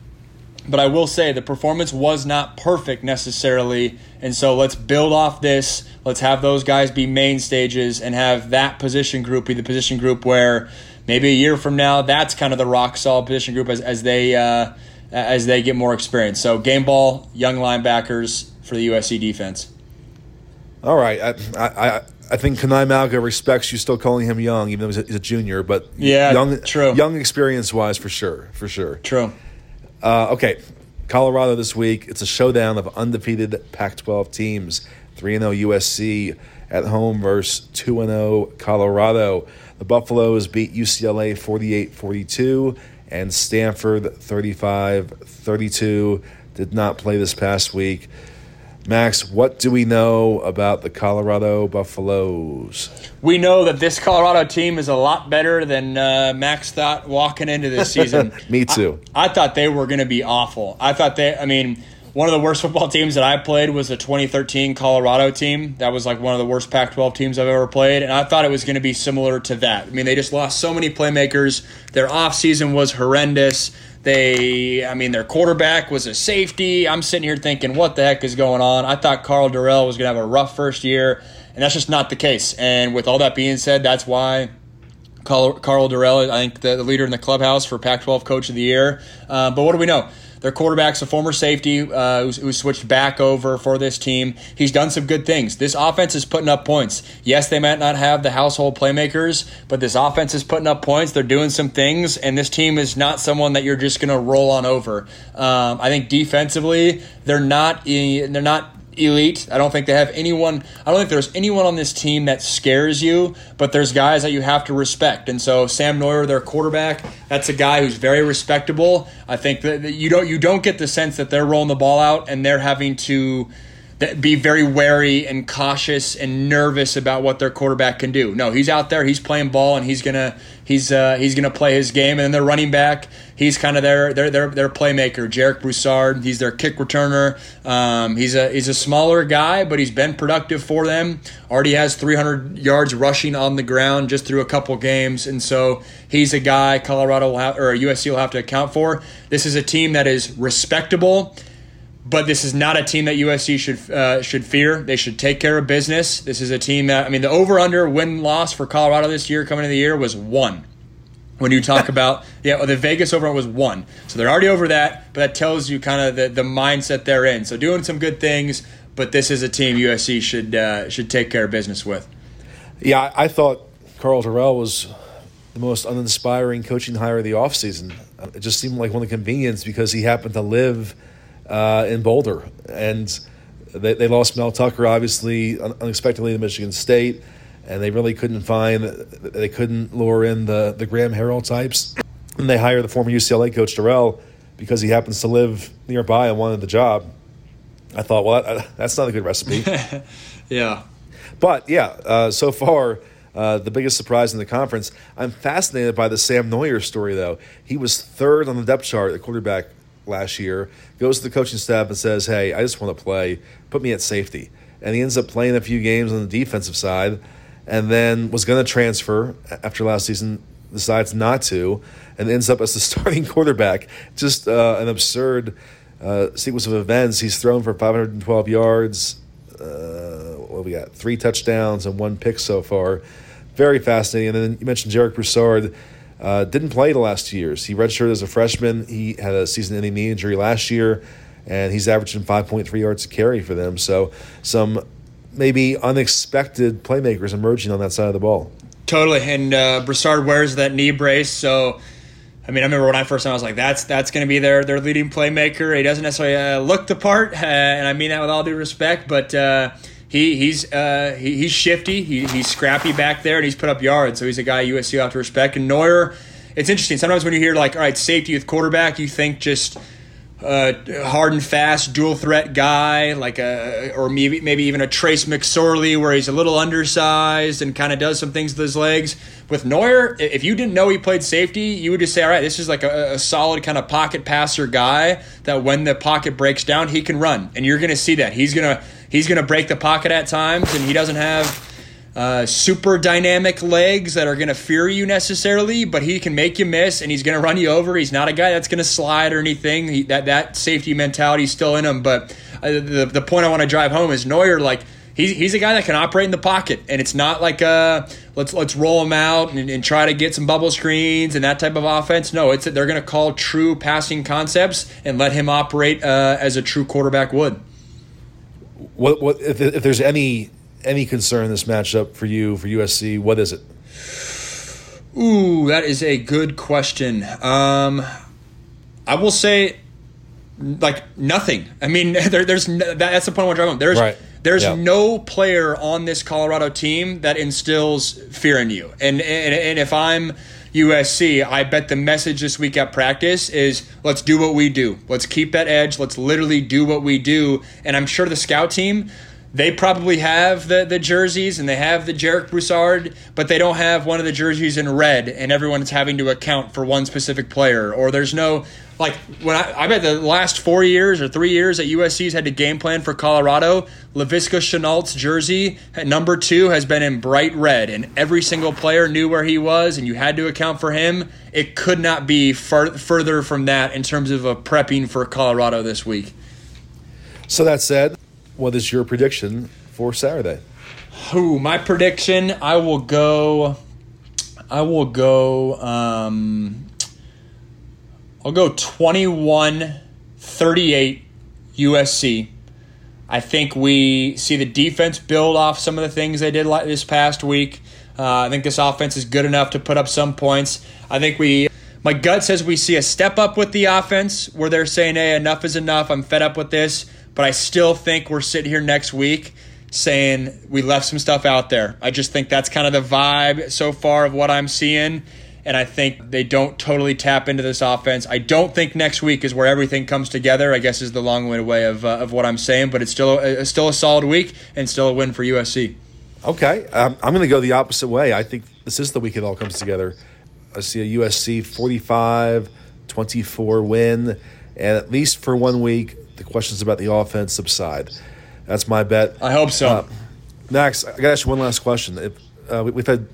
Speaker 2: But I will say the performance was not perfect necessarily, and so let's build off this. Let's have those guys be main stages and have that position group be the position group where maybe a year from now that's kind of the rock solid position group as, as they. Uh, as they get more experience. So game ball, young linebackers for the USC defense.
Speaker 1: All right, I I, I think Kana'i Mauga respects you still calling him young, even though he's a, he's a junior. But
Speaker 2: yeah,
Speaker 1: young,
Speaker 2: true,
Speaker 1: young experience wise for sure, for sure.
Speaker 2: True.
Speaker 1: Uh, okay, Colorado this week. It's a showdown of undefeated Pac-12 teams. Three and zero USC at home versus two and zero Colorado. The Buffaloes beat UCLA 48-42 and Stanford 35-32. Did not play this past week. Max, what do we know about the Colorado Buffaloes?
Speaker 2: We know that this Colorado team is a lot better than uh, Max thought walking into this season.
Speaker 1: Me too.
Speaker 2: I, I thought they were going to be awful. I thought they, I mean, one of the worst football teams that I played was the 2013 Colorado team. That was like one of the worst Pac 12 teams I've ever played. And I thought it was going to be similar to that. I mean, they just lost so many playmakers. Their offseason was horrendous. They, I mean, their quarterback was a safety. I'm sitting here thinking, what the heck is going on? I thought Karl Dorrell was going to have a rough first year, and that's just not the case. And with all that being said, that's why Carl, Karl Dorrell, I think, the, the leader in the clubhouse for Pac 12 Coach of the Year. Uh, but what do we know? Their quarterback's a former safety uh, who switched back over for this team. He's done some good things. This offense is putting up points. Yes, they might not have the household playmakers, but this offense is putting up points. They're doing some things, and this team is not someone that you're just going to roll on over. Um, I think defensively, they're not they're not elite. I don't think they have anyone. I don't think there's anyone on this team that scares you, but there's guys that you have to respect. And so Sam Noyer, their quarterback, that's a guy who's very respectable. I think that you don't you don't get the sense that they're rolling the ball out and they're having to be very wary and cautious and nervous about what their quarterback can do. No, he's out there, he's playing ball, and he's gonna he's uh, he's gonna play his game. And then their running back, he's kind of their their their their playmaker, Jarek Broussard. He's their kick returner. Um, he's a he's a smaller guy, but he's been productive for them. Already has 300 yards rushing on the ground just through a couple games, and so he's a guy Colorado have, or USC will have to account for. This is a team that is respectable but this is not a team that USC should uh, should fear. They should take care of business. This is a team that I mean, the over under win loss for Colorado this year coming into the year was one. When you talk about yeah, the Vegas over was one, so they're already over that. But that tells you kind of the, the mindset they're in. So doing some good things, but this is a team USC should uh, should take care of business with.
Speaker 1: Yeah, I thought Karl Dorrell was the most uninspiring coaching hire of the offseason. It just seemed like one of the convenience because he happened to live uh, in Boulder. And they, they lost Mel Tucker, obviously, unexpectedly to Michigan State. And they really couldn't find, they couldn't lure in the, the Graham Harrell types. And they hired the former UCLA coach Dorrell because he happens to live nearby and wanted the job. I thought, well, that, that's not a good recipe.
Speaker 2: yeah.
Speaker 1: But yeah, uh, so far, uh, the biggest surprise in the conference. I'm fascinated by the Sam Noyer story, though. He was third on the depth chart at quarterback last year, goes to the coaching staff and says, Hey, I just want to play. Put me at safety. And he ends up playing a few games on the defensive side and then was going to transfer after last season, decides not to, and ends up as the starting quarterback. Just uh, an absurd uh, sequence of events. He's thrown for 512 yards. Uh, what we got? Three touchdowns and one pick so far. Very fascinating. And then you mentioned Jarek Broussard uh, didn't play the last two years. He redshirted as a freshman. He had a season-ending knee injury last year, and he's averaging 5.3 yards a carry for them. So some maybe unexpected playmakers emerging on that side of the ball.
Speaker 2: Totally, and uh, Broussard wears that knee brace, so. I mean, I remember when I first saw, I was like, "That's that's going to be their their leading playmaker." He doesn't necessarily uh, look the part, uh, and I mean that with all due respect, but uh, he he's uh, he, he's shifty. He, he's scrappy back there, and he's put up yards. So he's a guy USC will have to respect. And Noyer, it's interesting. Sometimes when you hear like, all right, safety with quarterback, you think just uh, hard and fast dual threat guy, like a or maybe maybe even a Trace McSorley, where he's a little undersized and kind of does some things with his legs. With Noyer, if you didn't know he played safety, you would just say, all right, this is like a, a solid kind of pocket passer guy that when the pocket breaks down, he can run, and you're going to see that he's going to he's going to break the pocket at times, and he doesn't have uh, super dynamic legs that are going to fear you necessarily, but he can make you miss, and he's going to run you over. He's not a guy that's going to slide or anything. He, that that safety mentality is still in him. But uh, the the point I want to drive home is Noyer like he's, he's a guy that can operate in the pocket, and it's not like uh let's let's roll him out and, and try to get some bubble screens and that type of offense. No, it's they're going to call true passing concepts and let him operate uh, as a true quarterback would.
Speaker 1: What what if, if there's any any concern in this matchup for you for USC? What is it?
Speaker 2: Ooh, that is a good question. Um, I will say, like nothing. I mean, there, there's no, that's the point I'm driving. There's
Speaker 1: Right.
Speaker 2: there's
Speaker 1: Yeah.
Speaker 2: no player on this Colorado team that instills fear in you. And, and and if I'm USC, I bet the message this week at practice is let's do what we do. Let's keep that edge. Let's literally do what we do. And I'm sure the scout team they probably have the, the jerseys and they have the Jarek Broussard, but they don't have one of the jerseys in red, and everyone's having to account for one specific player. Or there's no like when I, I bet the last four years or three years that USC's had to game plan for Colorado, Laviska Shenault's jersey at number two has been in bright red, and every single player knew where he was, and you had to account for him. It could not be fur- further from that in terms of a prepping for Colorado this week.
Speaker 1: So that said, what is your prediction for Saturday?
Speaker 2: Ooh, my prediction, I will go. I will go. Um, I'll go 21 38 USC. I think we see the defense build off some of the things they did this past week. Uh, I think this offense is good enough to put up some points. I think we. My gut says we see a step up with the offense where they're saying, hey, enough is enough. I'm fed up with this. But I still think we're sitting here next week saying we left some stuff out there. I just think that's kind of the vibe so far of what I'm seeing. And I think they don't totally tap into this offense. I don't think next week is where everything comes together. I guess is the long-winded way of, uh, of what I'm saying, but it's still a, still a solid week and still a win for USC.
Speaker 1: Okay, um, I'm going to go the opposite way. I think this is the week it all comes together. I see a USC 45 24 win, and at least for one week, the questions about the offense subside. That's my bet.
Speaker 2: I hope so.
Speaker 1: Uh, Max, I got to ask you one last question. If, uh, we- we've had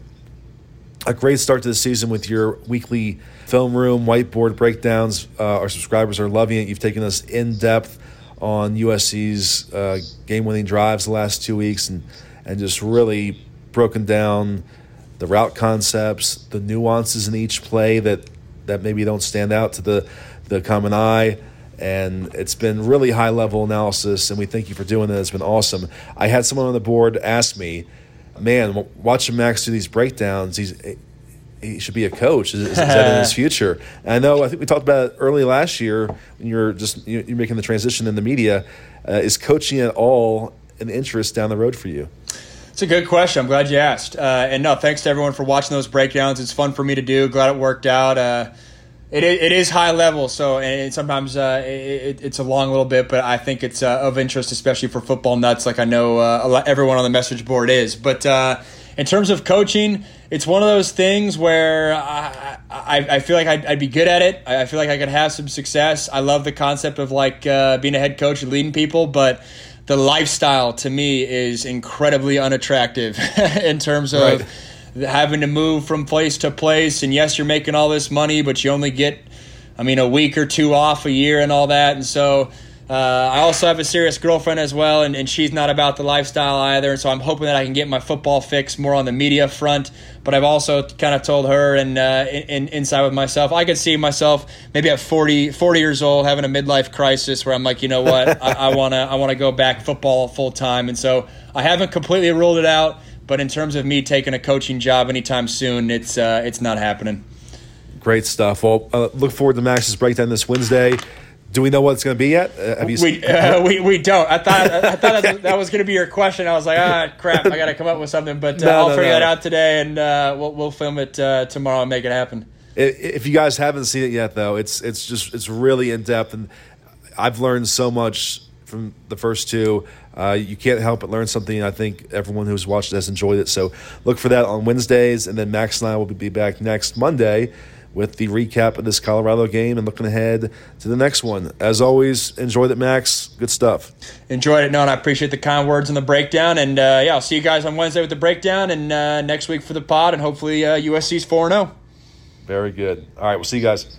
Speaker 1: a great start to the season with your weekly film room whiteboard breakdowns. Uh, our subscribers are loving it. You've taken us in depth on USC's uh, game winning drives the last two weeks and, and just really broken down the route concepts, the nuances in each play that, that maybe don't stand out to the, the common eye and it's been really high level analysis and we thank you for doing that it's been awesome i had someone on the board ask me man watching max do these breakdowns he's he should be a coach is, is that in his future and i know i think we talked about it early last year when you're just you're you're making the transition in the media uh, is coaching at all an interest down the road for you
Speaker 2: It's a good question. I'm glad you asked. Uh, and no, thanks to everyone for watching those breakdowns. It's fun for me to do. Glad it worked out. Uh, it, i- it is high level, so and sometimes uh, it, it's a long little bit, but I think it's uh, of interest, especially for football nuts, like I know uh, everyone on the message board is. But uh, in terms of coaching, it's one of those things where I, I, I feel like I'd, I'd be good at it. I I feel like I could have some success. I love the concept of like uh, being a head coach and leading people, but the lifestyle to me is incredibly unattractive in terms of
Speaker 1: Right.
Speaker 2: Having to move from place to place. And yes, you're making all this money, but you only get, I mean, a week or two off a year and all that. And so uh, I also have a serious girlfriend as well, and, and she's not about the lifestyle either. And so I'm hoping that I can get my football fix more on the media front. But I've also kind of told her and uh, in, in, inside with myself, I could see myself maybe at 40, 40 years old having a midlife crisis where I'm like, you know what, I, I wanna I wanna go back football full time. And so I haven't completely ruled it out. But in terms of me taking a coaching job anytime soon, it's uh, it's not happening.
Speaker 1: great stuff well uh, look forward to max's breakdown this wednesday do we know what it's going to be yet uh, have you
Speaker 2: We, uh, we we don't. I thought I thought that, that was going to be your question. I was like, ah, crap, I got to come up with something. But uh,
Speaker 1: No,
Speaker 2: I'll
Speaker 1: no,
Speaker 2: figure
Speaker 1: no.
Speaker 2: that out today, and uh, we'll we'll film it uh, tomorrow and make it happen.
Speaker 1: If you guys haven't seen it yet though it's it's just it's really in depth and i've learned so much from the first two uh, you can't help but learn something i think everyone who's watched has enjoyed it so look for that on wednesdays and then max and i will be back next monday with the recap of this colorado game and looking ahead to the next one as always enjoyed it max good stuff
Speaker 2: Enjoyed it. No, and I appreciate the kind words and the breakdown. And uh, yeah, I'll see you guys on Wednesday with the breakdown, and uh, next week for the pod, and hopefully uh, USC's four zero.
Speaker 1: very good all right we'll see you guys